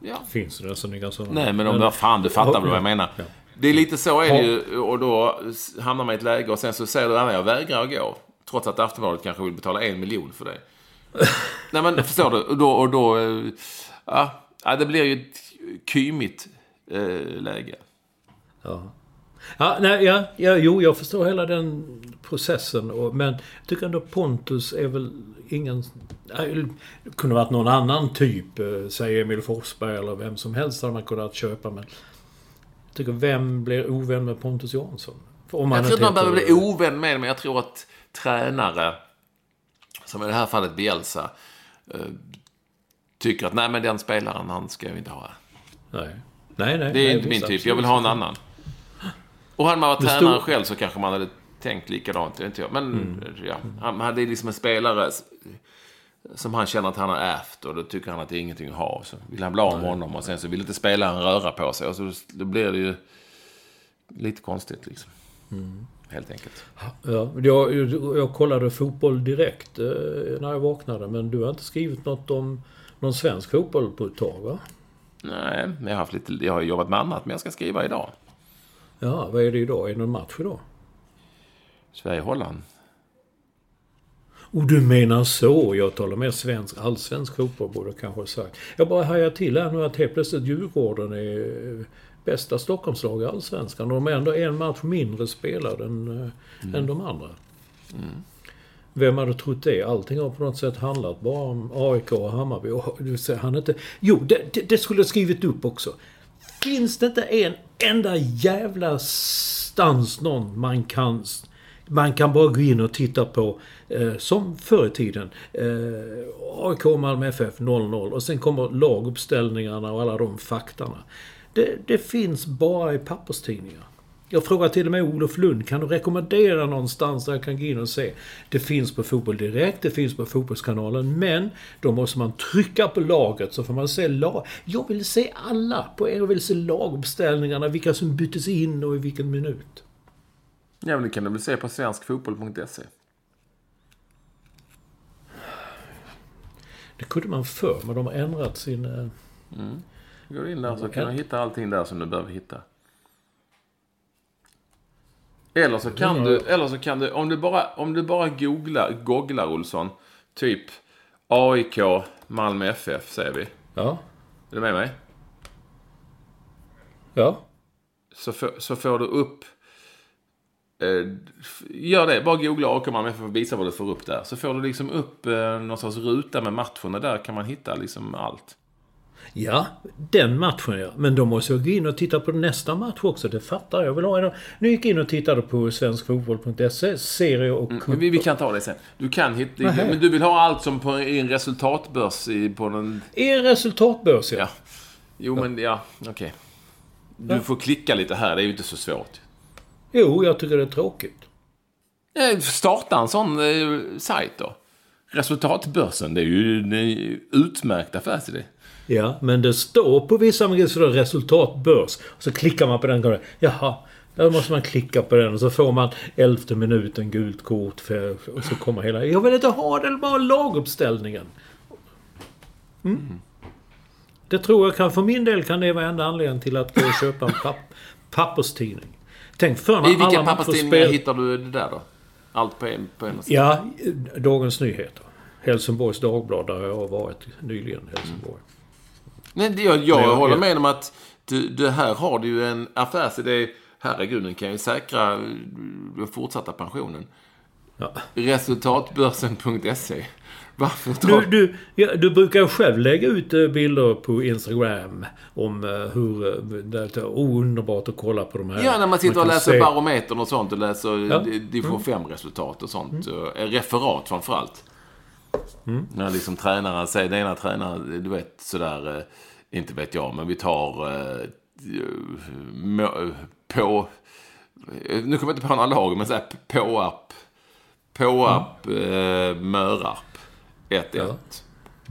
Speaker 1: Ja.
Speaker 2: Finns det sådana sådana?
Speaker 1: Nej, men om du... Fan, du fattar väl vad jag
Speaker 2: Ja,
Speaker 1: menar.
Speaker 2: ja.
Speaker 1: Det är lite så är det ju. Och då hamnar man i ett läge och sen så säger du att jag vägrar att gå. Trots att Aftonbladet kanske vill betala en miljon för det. Nej, men förstår du? Och då... Och då eh, ja, ja, det blir ju ett kymigt eh, läge.
Speaker 2: Ja. Ja, nej, ja, ja, jo, jag förstår hela den processen. Och, men jag tycker ändå Pontus är väl ingen... Det kunde varit någon annan typ. eh, Säg Emil Forsberg eller vem som helst hade man kunnat köpa. Men jag tycker, vem blir ovän med Pontus Jansson? Om
Speaker 1: Jag tror inte man behöver bli ovän med men jag tror att tränare, som i det här fallet Bielsa, eh, tycker att nej, men den spelaren, han ska vi inte ha.
Speaker 2: Nej. Nej, nej.
Speaker 1: Det är
Speaker 2: nej,
Speaker 1: inte min typ. Jag vill ha en annan. Och hade man varit
Speaker 2: Det
Speaker 1: tränare
Speaker 2: stod-
Speaker 1: själv så kanske man hade tänkt likadant. Inte jag. Men
Speaker 2: Mm.
Speaker 1: ja, han hade liksom en spelare som han känner att han har ärvt och då tycker han att det är ingenting att ha. Så vill han bli av med honom och sen så vill inte spelaren röra på sig. Och så då blir det ju lite konstigt liksom.
Speaker 2: Mm.
Speaker 1: Helt enkelt.
Speaker 2: Ja, jag, jag kollade fotboll direkt eh, när jag vaknade. Men du har inte skrivit något om någon svensk fotboll på ett tag, va?
Speaker 1: Nej, men jag har, haft lite, jag har jobbat med annat, men jag ska skriva idag.
Speaker 2: Ja, vad är det idag? Är det någon match idag?
Speaker 1: Sverige-Holland.
Speaker 2: Och du menar så? Jag talar mer svensk, allsvensk fotboll borde jag kanske ha sagt. Jag bara hajar till här nu att helt plötsligt Djurgården är bästa Stockholmslag i Allsvenskan. De är ändå en match mindre spelade än, mm. än de andra. Vem hade trott det? Allting har på något sätt handlat bara om AIK och Hammarby. Och han inte... Jo, det, det, det skulle jag skrivit upp också. Finns det inte en enda jävla stans någon man kan... Man kan bara gå in och titta på, eh, som förr i tiden, eh, AIK och Malmö FF 0-0 och sen kommer laguppställningarna och alla de faktarna. Det, det finns bara i papperstidningar. Jag frågar till och med Olof Lund, kan du rekommendera någonstans där jag kan gå in och se? Det finns på Fotboll Direkt, det finns på Fotbollskanalen, men då måste man trycka på laget så får man se lag. Jag vill se alla på er, jag vill se laguppställningarna, vilka som byttes in och i vilken minut.
Speaker 1: Ja, men det kan du väl se på svenskfotboll.se.
Speaker 2: Det kunde man förr, men de har ändrat sin... eh,
Speaker 1: Gå in där så kan du hitta allting där som du behöver hitta. Eller så kan du, eller så kan du, om du bara, om du bara googlar, googlar Olsson, typ AIK, Malmö FF säger vi.
Speaker 2: Ja.
Speaker 1: Är du med mig?
Speaker 2: Ja.
Speaker 1: Så, får- så får du upp... Eh, gör det, bara googla AIK Malmö FF och visa vad du får upp där. Så får du liksom upp eh, någon sorts ruta med matcherna. Där kan man hitta liksom allt.
Speaker 2: Ja, den matchen ja. Men då måste jag gå in och titta på nästa match också. Det fattar jag. jag vill ha en... Nu gick jag in och tittade på svenskfotboll.se, serie och cup.
Speaker 1: Men vi, vi kan ta det sen. Du kan hitta...
Speaker 2: Nähä.
Speaker 1: Men du vill ha allt som på, i en resultatbörs i, på den...
Speaker 2: Er resultatbörs ja.
Speaker 1: Ja. Jo, men ja, okej. Du får klicka lite här, det är ju inte så svårt.
Speaker 2: Jo, jag tycker det är tråkigt.
Speaker 1: Eh, Starta en sån eh, sajt då. Resultatbörsen, det är ju en utmärkt affärsidé.
Speaker 2: Ja, men det står på vissa är resultatbörs. Och så klickar man på den och går, jaha. Då måste man klicka på den och så får man elfte minuten gult kort för, och så kommer hela... Jag vill inte ha den, bara laguppställningen. Mm. Det tror jag kan, för min del kan det vara enda anledningen till att gå och köpa en papp, papperstidning. Tänk för när
Speaker 1: I vilka
Speaker 2: alla
Speaker 1: papperstidningar hittar du det där då? Allt på en, på en?
Speaker 2: Ja, Dagens Nyheter. Helsingborgs Dagblad där jag har varit nyligen. Helsingborg.
Speaker 1: Nej, det- jag, jag
Speaker 2: jag-
Speaker 1: håller med om att du, det här har du ju en affärsidé. Herregud, den kan ju säkra eh, den fortsatta pensionen.
Speaker 2: Ja.
Speaker 1: Resultatbörsen.se. Varför
Speaker 2: Du,
Speaker 1: tar...
Speaker 2: du, ja, du brukar själv lägga ut eh, bilder på Instagram om eh, hur eh, det är underbart att kolla på de här.
Speaker 1: Ja, när man sitter och läser
Speaker 2: se-
Speaker 1: barometern och sånt och läser
Speaker 2: Ja. Mm.
Speaker 1: de- de får fem resultat och sånt. Eh, Referat framförallt.
Speaker 2: Mm.
Speaker 1: När liksom tränaren säger, den ena tränaren, du vet sådär. inte vet jag, men vi tar eh, på... Nu kommer jag inte på några lag, men så här Påarp. Påarp, eh, Mörarp. 1-1.
Speaker 2: Ja.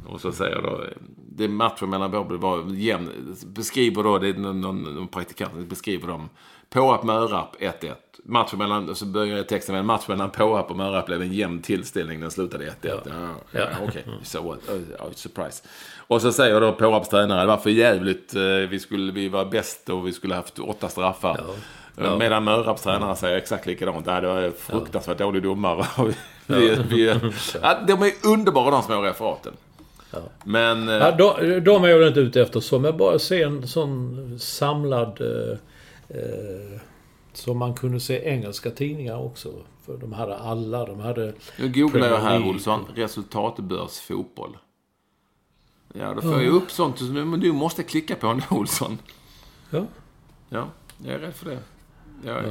Speaker 1: Och så säger då, eh, det är matchen mellan båda var jämn. Beskriver då, det är någon, någon, praktikant, beskriver dem. Påarp, Mörarp 1-1. Matchen mellan, så börjar texten med en match mellan Påarp och Mörarp blev en jämn tillställning. Den slutade 1-1. Ja. Ja,
Speaker 2: Ja.
Speaker 1: Okej, so what? Oh, surprise. Och så säger då Påarps tränare, det var för jävligt. eh, Vi, skulle, vi var bäst och vi skulle haft åtta straffar.
Speaker 2: Ja.
Speaker 1: Medan Mörarps tränare säger exakt likadant. Ja, det var fruktansvärt dålig domare. vi, vi, ja, de är underbara de små referaten. Men... eh,
Speaker 2: Ja, de, de är jag väl inte ute efter så, men bara se en sån samlad... Eh, eh, som man kunde se engelska tidningar också. För de hade alla, de hade...
Speaker 1: Nu googlar jag här. Olsson. Resultatbörs fotboll. Ja, då får jag upp sånt. Men du måste klicka på en Olsson.
Speaker 2: Ja.
Speaker 1: Ja, jag är rädd för det. Ja,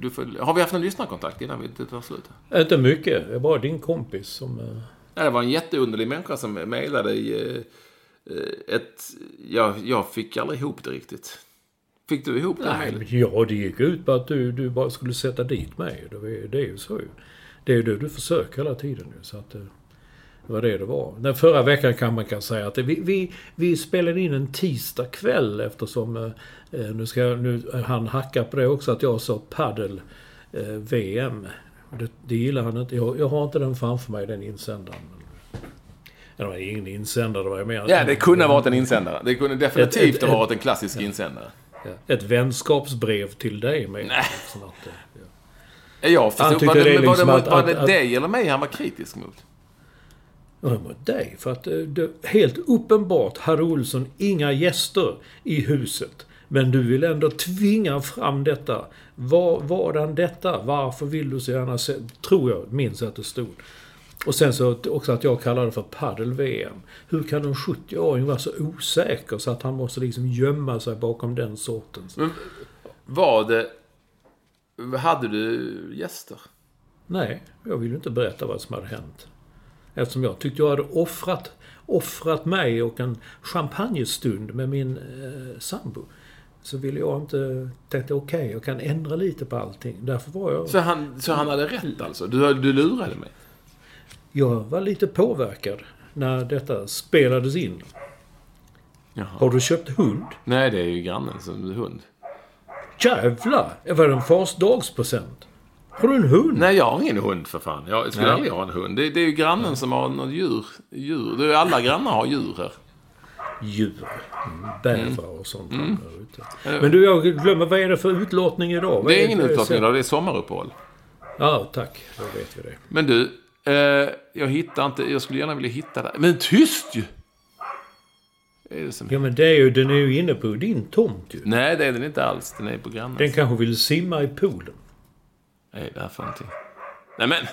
Speaker 1: du får, har vi haft en lyssnarkontakt innan vi tar slut?
Speaker 2: Inte mycket, det är bara din kompis som... Eh,
Speaker 1: Ja, det var en jätteunderlig människa som mejlade i eh, eh, ett... Ja, jag fick aldrig ihop det riktigt. Fick du ihop det
Speaker 2: nej, men ja, det gick ut på att du, du bara skulle sätta dit mig. Det, var, det är ju så ju. Det är ju det du försöker hela tiden nu. Så att, det var det det var. Den förra veckan kan man kan säga att vi, vi, vi spelade in en tisdag kväll eftersom... Eh, eh, nu ska jag, nu, han hackar på det också att jag sa paddel eh, VM. Det, det gillar han inte. Jag, jag har inte den framför mig, den insändaren. Det var ingen insändare, det var ju mer...
Speaker 1: Ja, det kunde ha varit en insändare. Det kunde definitivt
Speaker 2: Ett-
Speaker 1: ha
Speaker 2: ett-
Speaker 1: varit en klassisk insändare.
Speaker 2: Ett vänskapsbrev till dig med. Liksom att, ja.
Speaker 1: Jag förstod,
Speaker 2: tyckte
Speaker 1: var
Speaker 2: det
Speaker 1: det,
Speaker 2: är
Speaker 1: var
Speaker 2: liksom
Speaker 1: det,
Speaker 2: att-
Speaker 1: var det
Speaker 2: att-
Speaker 1: dig eller mig han var kritisk mot?
Speaker 2: Ja, mot dig. För att eh, det, helt uppenbart hade Olsson inga gäster i huset. Men du vill ändå tvinga fram detta. Var, vadan detta? Varför vill du så gärna se? Tror jag, minns att det stod. Och sen så också att jag kallade det för padel-VM. Hur kan en 70-åring vara så osäker så att han måste liksom gömma sig bakom den sortens?
Speaker 1: Men var det... Hade du gäster?
Speaker 2: Nej, jag vill ju inte berätta vad som hade hänt. Eftersom jag tyckte jag hade offrat, offrat mig och en champagnestund med min eh, sambo. Så ville jag inte... Tänkte okej, jag kan ändra lite på allting. Därför var jag...
Speaker 1: Så han, så han hade rätt alltså? Du, du lurade mig?
Speaker 2: Jag var lite påverkad när detta spelades in.
Speaker 1: Jaha.
Speaker 2: Har du köpt hund?
Speaker 1: Nej, det är ju grannen som hund.
Speaker 2: Jävlar! Det var det en fars dagspresent. Har du en hund?
Speaker 1: Nej, jag har ingen hund för fan. Jag skulle
Speaker 2: Nej.
Speaker 1: aldrig ha en hund. Det, det är ju grannen som har något djur. djur. Det är, alla grannar har djur här.
Speaker 2: Djur. Mm, Bävrar och sånt. ute. Men du, jag glömmer. Vad är det för utlåtning idag? Vad
Speaker 1: Det är ingen
Speaker 2: det-
Speaker 1: utlottning idag, det är sommaruppehåll.
Speaker 2: Ja, tack. Då vet vi det.
Speaker 1: Men du, eh, jag hittar inte... Jag skulle gärna vilja hitta det. Men tyst ju! Är som...
Speaker 2: Ja, men det är ju, den är ju inne på din tomt ju.
Speaker 1: Nej, det är den inte alls. Den är på grannen.
Speaker 2: Den kanske vill simma i poolen.
Speaker 1: Vad är det här för någonting? Nej men!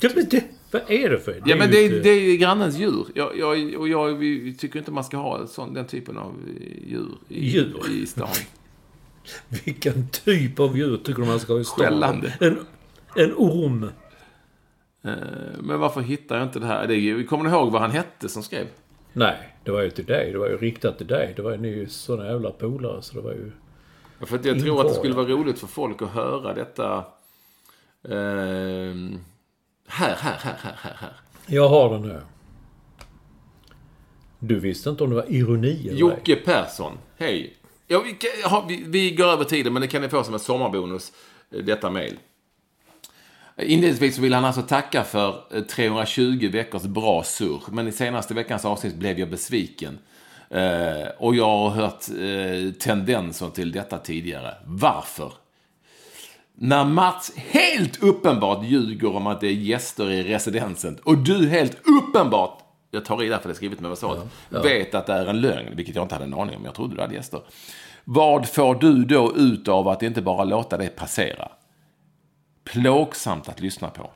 Speaker 2: Ja, men det, vad är det för?
Speaker 1: Ja men det, är- det är grannens djur. Jag, jag, och jag tycker inte man ska ha sån, den typen av eh, djur i,
Speaker 2: Djur?
Speaker 1: i stan.
Speaker 2: Vilken typ av djur tycker du man ska ha i stan?
Speaker 1: Skällande.
Speaker 2: En, en orm.
Speaker 1: Eh, Men varför hittar jag inte det här? Det är, kommer ni ihåg vad han hette som skrev?
Speaker 2: Nej, det var ju till dig. Det var ju riktat till dig. Det var ju ni såna jävla polare så det var ju...
Speaker 1: För att jag tror att det skulle
Speaker 2: det.
Speaker 1: vara roligt för folk att höra detta. Ehm, här, här, här, här, här, här.
Speaker 2: Jag har den här. Du visste inte om det var ironi eller ej.
Speaker 1: Jocke Persson. Hej. Ja, vi, ja, vi, vi går över tiden, men det kan ni få som en sommarbonus, eh, detta mejl. Inledningsvis så vill han alltså tacka för eh, 320 veckors bra surr. Men i senaste veckans avsnitt blev jag besviken. Eh, och jag har hört eh, tendenser till detta tidigare. Varför? När Mats helt uppenbart ljuger om att det är gäster i residensen och du helt uppenbart, jag tar i därför det är skrivet med versalt, vet att det är en lögn, vilket jag inte hade en aning om. Jag trodde du hade gäster. Vad får du då ut av att inte bara låta det passera? Plågsamt att lyssna på.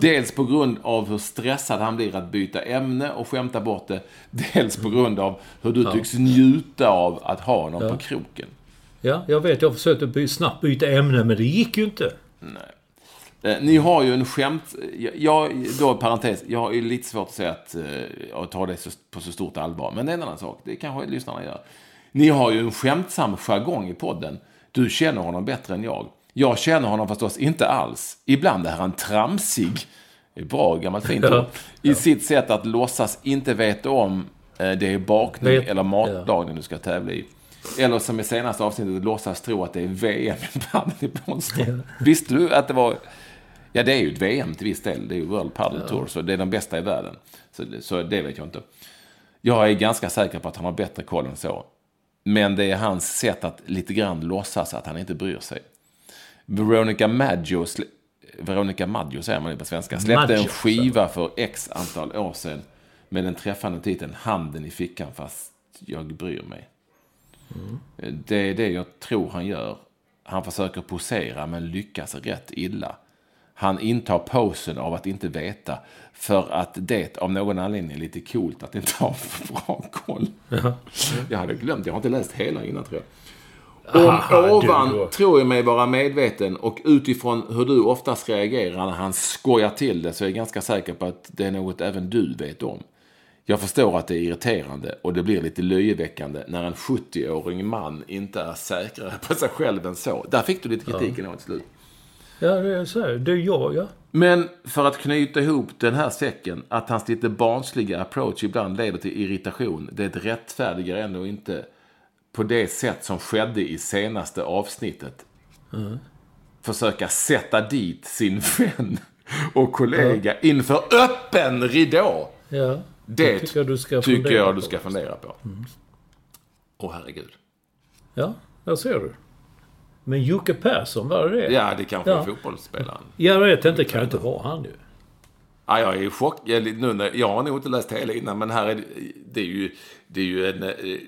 Speaker 1: Dels på grund av hur stressad han blir att byta ämne och skämta bort det. Dels på grund av hur du tycks njuta av att ha någon på kroken.
Speaker 2: Ja, jag vet. Jag försökte by, snabbt byta ämne men det gick ju inte.
Speaker 1: Eh, ni har ju en skämt... Jag, då parentes, jag har ju lite svårt att säga att eh, ta det så, på så stort allvar. Men det är en annan sak. Det kanske lyssnarna gör. Ni har ju en skämtsam jargong i podden. Du känner honom bättre än jag. Jag känner honom förstås inte alls. Ibland är han tramsig. Det är bra gammalt fint ord. I sitt sätt att låtsas inte veta om eh, det är bakning
Speaker 2: Vet-
Speaker 1: eller matlagning du ska tävla i. Eller som i senaste avsnittet, låtsas tro att det är VM i padel i Båstad. Visste du att det var... Ja, det är ju ett VM till viss del. Det är ju World Padel Tour, så det är de bästa i världen. Så, så det vet jag inte. Jag är ganska säker på att han har bättre koll än så. Men det är hans sätt att lite grann låtsas att han inte bryr sig. Veronica Maggio, Veronica Maggio säger man på svenska, släppte en skiva för x antal år sedan med den träffande titeln Handen i fickan fast jag bryr mig. Det är det jag tror han gör. Han försöker posera men lyckas rätt illa. Han intar posen av att inte veta för att det av någon anledning är lite coolt att inte ha för bra koll. Jag hade glömt, jag har inte läst hela innan tror jag. Om
Speaker 2: Aha,
Speaker 1: ovan tror jag mig vara medveten och utifrån hur du oftast reagerar när han skojar till det så är jag ganska säker på att det är något även du vet om. Jag förstår att det är irriterande och det blir lite löjeväckande när en 70-årig man inte är säkrare på sig själv än så. Där fick du lite kritik ja. till slut.
Speaker 2: Ja, det är så. här. Det är jag, ja.
Speaker 1: Men för att knyta ihop den här säcken, att hans lite barnsliga approach ibland leder till irritation, det rättfärdigar ändå inte på det sätt som skedde i senaste avsnittet. Försöka sätta dit sin vän och kollega inför öppen ridå.
Speaker 2: ja.
Speaker 1: Det
Speaker 2: tycker jag du ska
Speaker 1: tycker
Speaker 2: fundera
Speaker 1: jag du
Speaker 2: på.
Speaker 1: ska fundera på. Åh herregud.
Speaker 2: Ja, där ser du. Men Jocke Persson, var det det?
Speaker 1: Ja, det kanske
Speaker 2: Ja.
Speaker 1: är fotbollsspelaren.
Speaker 2: Jag vet inte, kan inte vara han ju.
Speaker 1: Ja, jag är i chock. Jag, nu, när- jag har nog inte läst hela innan, men här är det, det är ju, det är ju en... eh,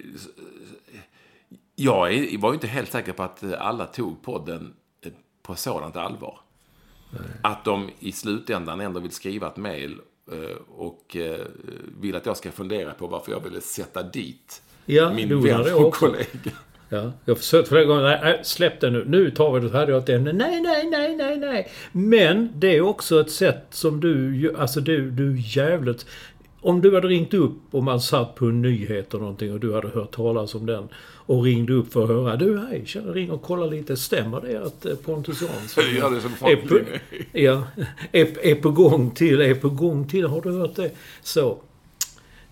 Speaker 1: Jag är, var ju inte helt säker på att alla tog podden eh, på sådant allvar. Att de i slutändan ändå vill skriva ett mejl och eh, vill att jag ska fundera på varför jag ville sätta dit
Speaker 2: Ja,
Speaker 1: min vän och
Speaker 2: också.
Speaker 1: kollega.
Speaker 2: Ja, jag har försökt flera gånger. Nej, släpp det nu. Nu tar vi det. Jag ett ämne. Nej, nej, nej, nej, nej. Men det är också ett sätt som du... Alltså du, du jävligt... Om du hade ringt upp och man satt på en nyhet eller någonting och du hade hört talas om den och ringde upp för att höra. Du, hej, tjena, ring och kolla lite. Stämmer det att eh, Pontus Jansson
Speaker 1: Ja, det är som
Speaker 2: är på, ja, är, är på gång till, är på gång till. Har du hört det? Så.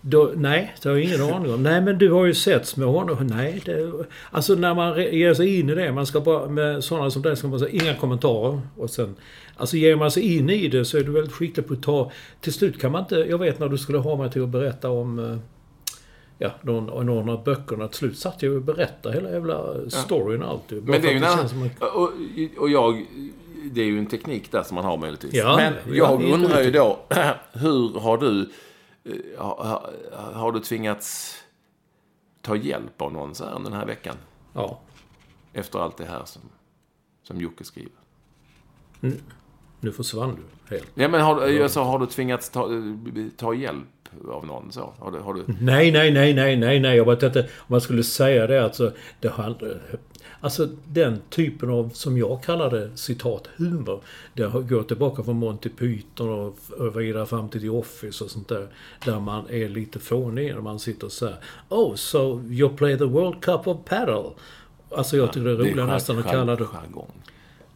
Speaker 2: Då, nej, det har jag ingen aning om. Nej, men du har ju setts med honom. Nej, det, alltså när man ger sig in i det. Man ska bara, med sådana som dig ska man säga inga kommentarer. Och sen, alltså ger man sig in i det så är du väldigt skicklig på att ta... Till slut kan man inte... Jag vet när du skulle ha mig till att berätta om... eh, Ja, någon, någon av böckerna. Till slut satt jag och berättade hela jävla storyn och allt. Bara
Speaker 1: Men det är ju en Och, och jag... Det är ju en teknik där som man har möjligtvis.
Speaker 2: Ja,
Speaker 1: Men
Speaker 2: ja,
Speaker 1: jag
Speaker 2: är
Speaker 1: undrar ju då, hur har du... eh, Har, har du tvingats ta hjälp av någon så här den här veckan?
Speaker 2: Ja.
Speaker 1: Efter allt det här som, som Jocke skriver.
Speaker 2: Nu försvann du helt.
Speaker 1: Ja, men har, du- alltså, har du tvingats ta, ta hjälp av någon så? Har du, har du...
Speaker 2: Nej, nej, nej, nej, nej, nej. Jag bara tänkte om man skulle säga det alltså. Det handlar, alltså den typen av, som jag kallar det, citat humor. Det går tillbaka från Monty Python och vidare fram till The Office och sånt där. Där man är lite fånig när man sitter och säger Oh, so you play the World Cup of Paddle. Alltså jag tycker det är roligare nästan att kalla det
Speaker 1: jargong.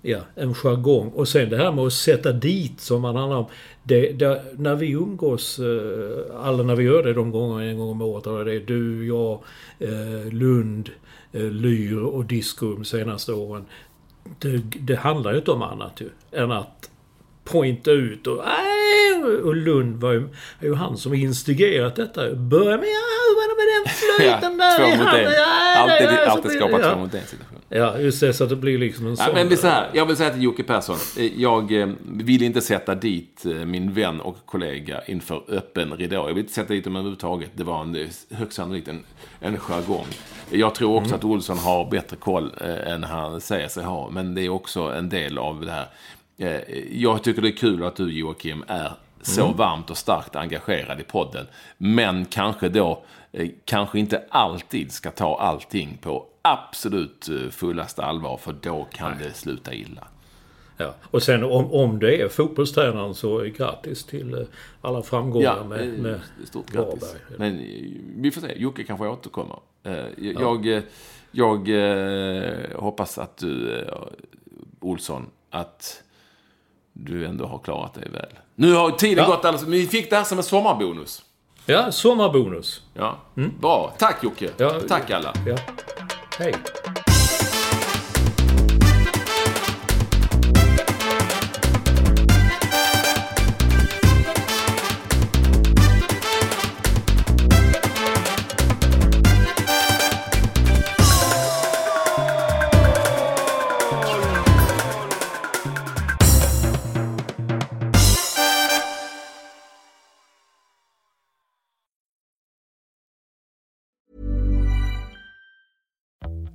Speaker 2: Ja, en jargong. Och sen det här med att sätta dit som man handlar om. Det, det, när vi umgås, eh, alla när vi gör det de gånger en gång om året, det är du, jag, eh, Lund, Eh, Lyr och Disco de senaste åren. Det, det handlar ju inte om annat ju, än att pointa ut och äh, och Lund var ju, är ju han som instigerat detta. Börja med ja, det med den flöjten där
Speaker 1: två
Speaker 2: i
Speaker 1: mot
Speaker 2: handen?
Speaker 1: en.
Speaker 2: Ja,
Speaker 1: Alltid,
Speaker 2: ja, så
Speaker 1: alltid skapa
Speaker 2: ja.
Speaker 1: två mot en situation.
Speaker 2: Ja, just det. Så att det blir liksom en
Speaker 1: Ja,
Speaker 2: sån...
Speaker 1: men det är så här, jag vill säga till Jocke Persson. eh, Jag eh, vill inte sätta dit eh, min vän och kollega inför öppen ridå. Jag vill inte sätta dit dem överhuvudtaget. Det var en, högst sannolikt en, en jargong. Jag tror också att Olsson har bättre koll än han säger sig ha. Men det är också en del av det här. Jag tycker det är kul att du Joakim är så varmt och starkt engagerad i podden. Men kanske då, eh, kanske inte alltid ska ta allting på absolut eh, fullaste allvar. För då kan det sluta illa.
Speaker 2: Ja. Och sen om, om det är fotbollstränaren så grattis till eh, alla framgångar
Speaker 1: Ja,
Speaker 2: med, med
Speaker 1: stort.
Speaker 2: Varberg.
Speaker 1: Men vi får se. Jocke kanske återkommer. Jag, jag, jag eh, hoppas att du, Olsson, att du ändå har klarat dig väl. Nu har tiden
Speaker 2: Ja.
Speaker 1: gått alldeles... Vi fick det här som en sommarbonus.
Speaker 2: Ja, sommarbonus.
Speaker 1: Ja, bra. Tack Jocke.
Speaker 2: Mm. Ja.
Speaker 1: Tack alla.
Speaker 2: Ja. Hej.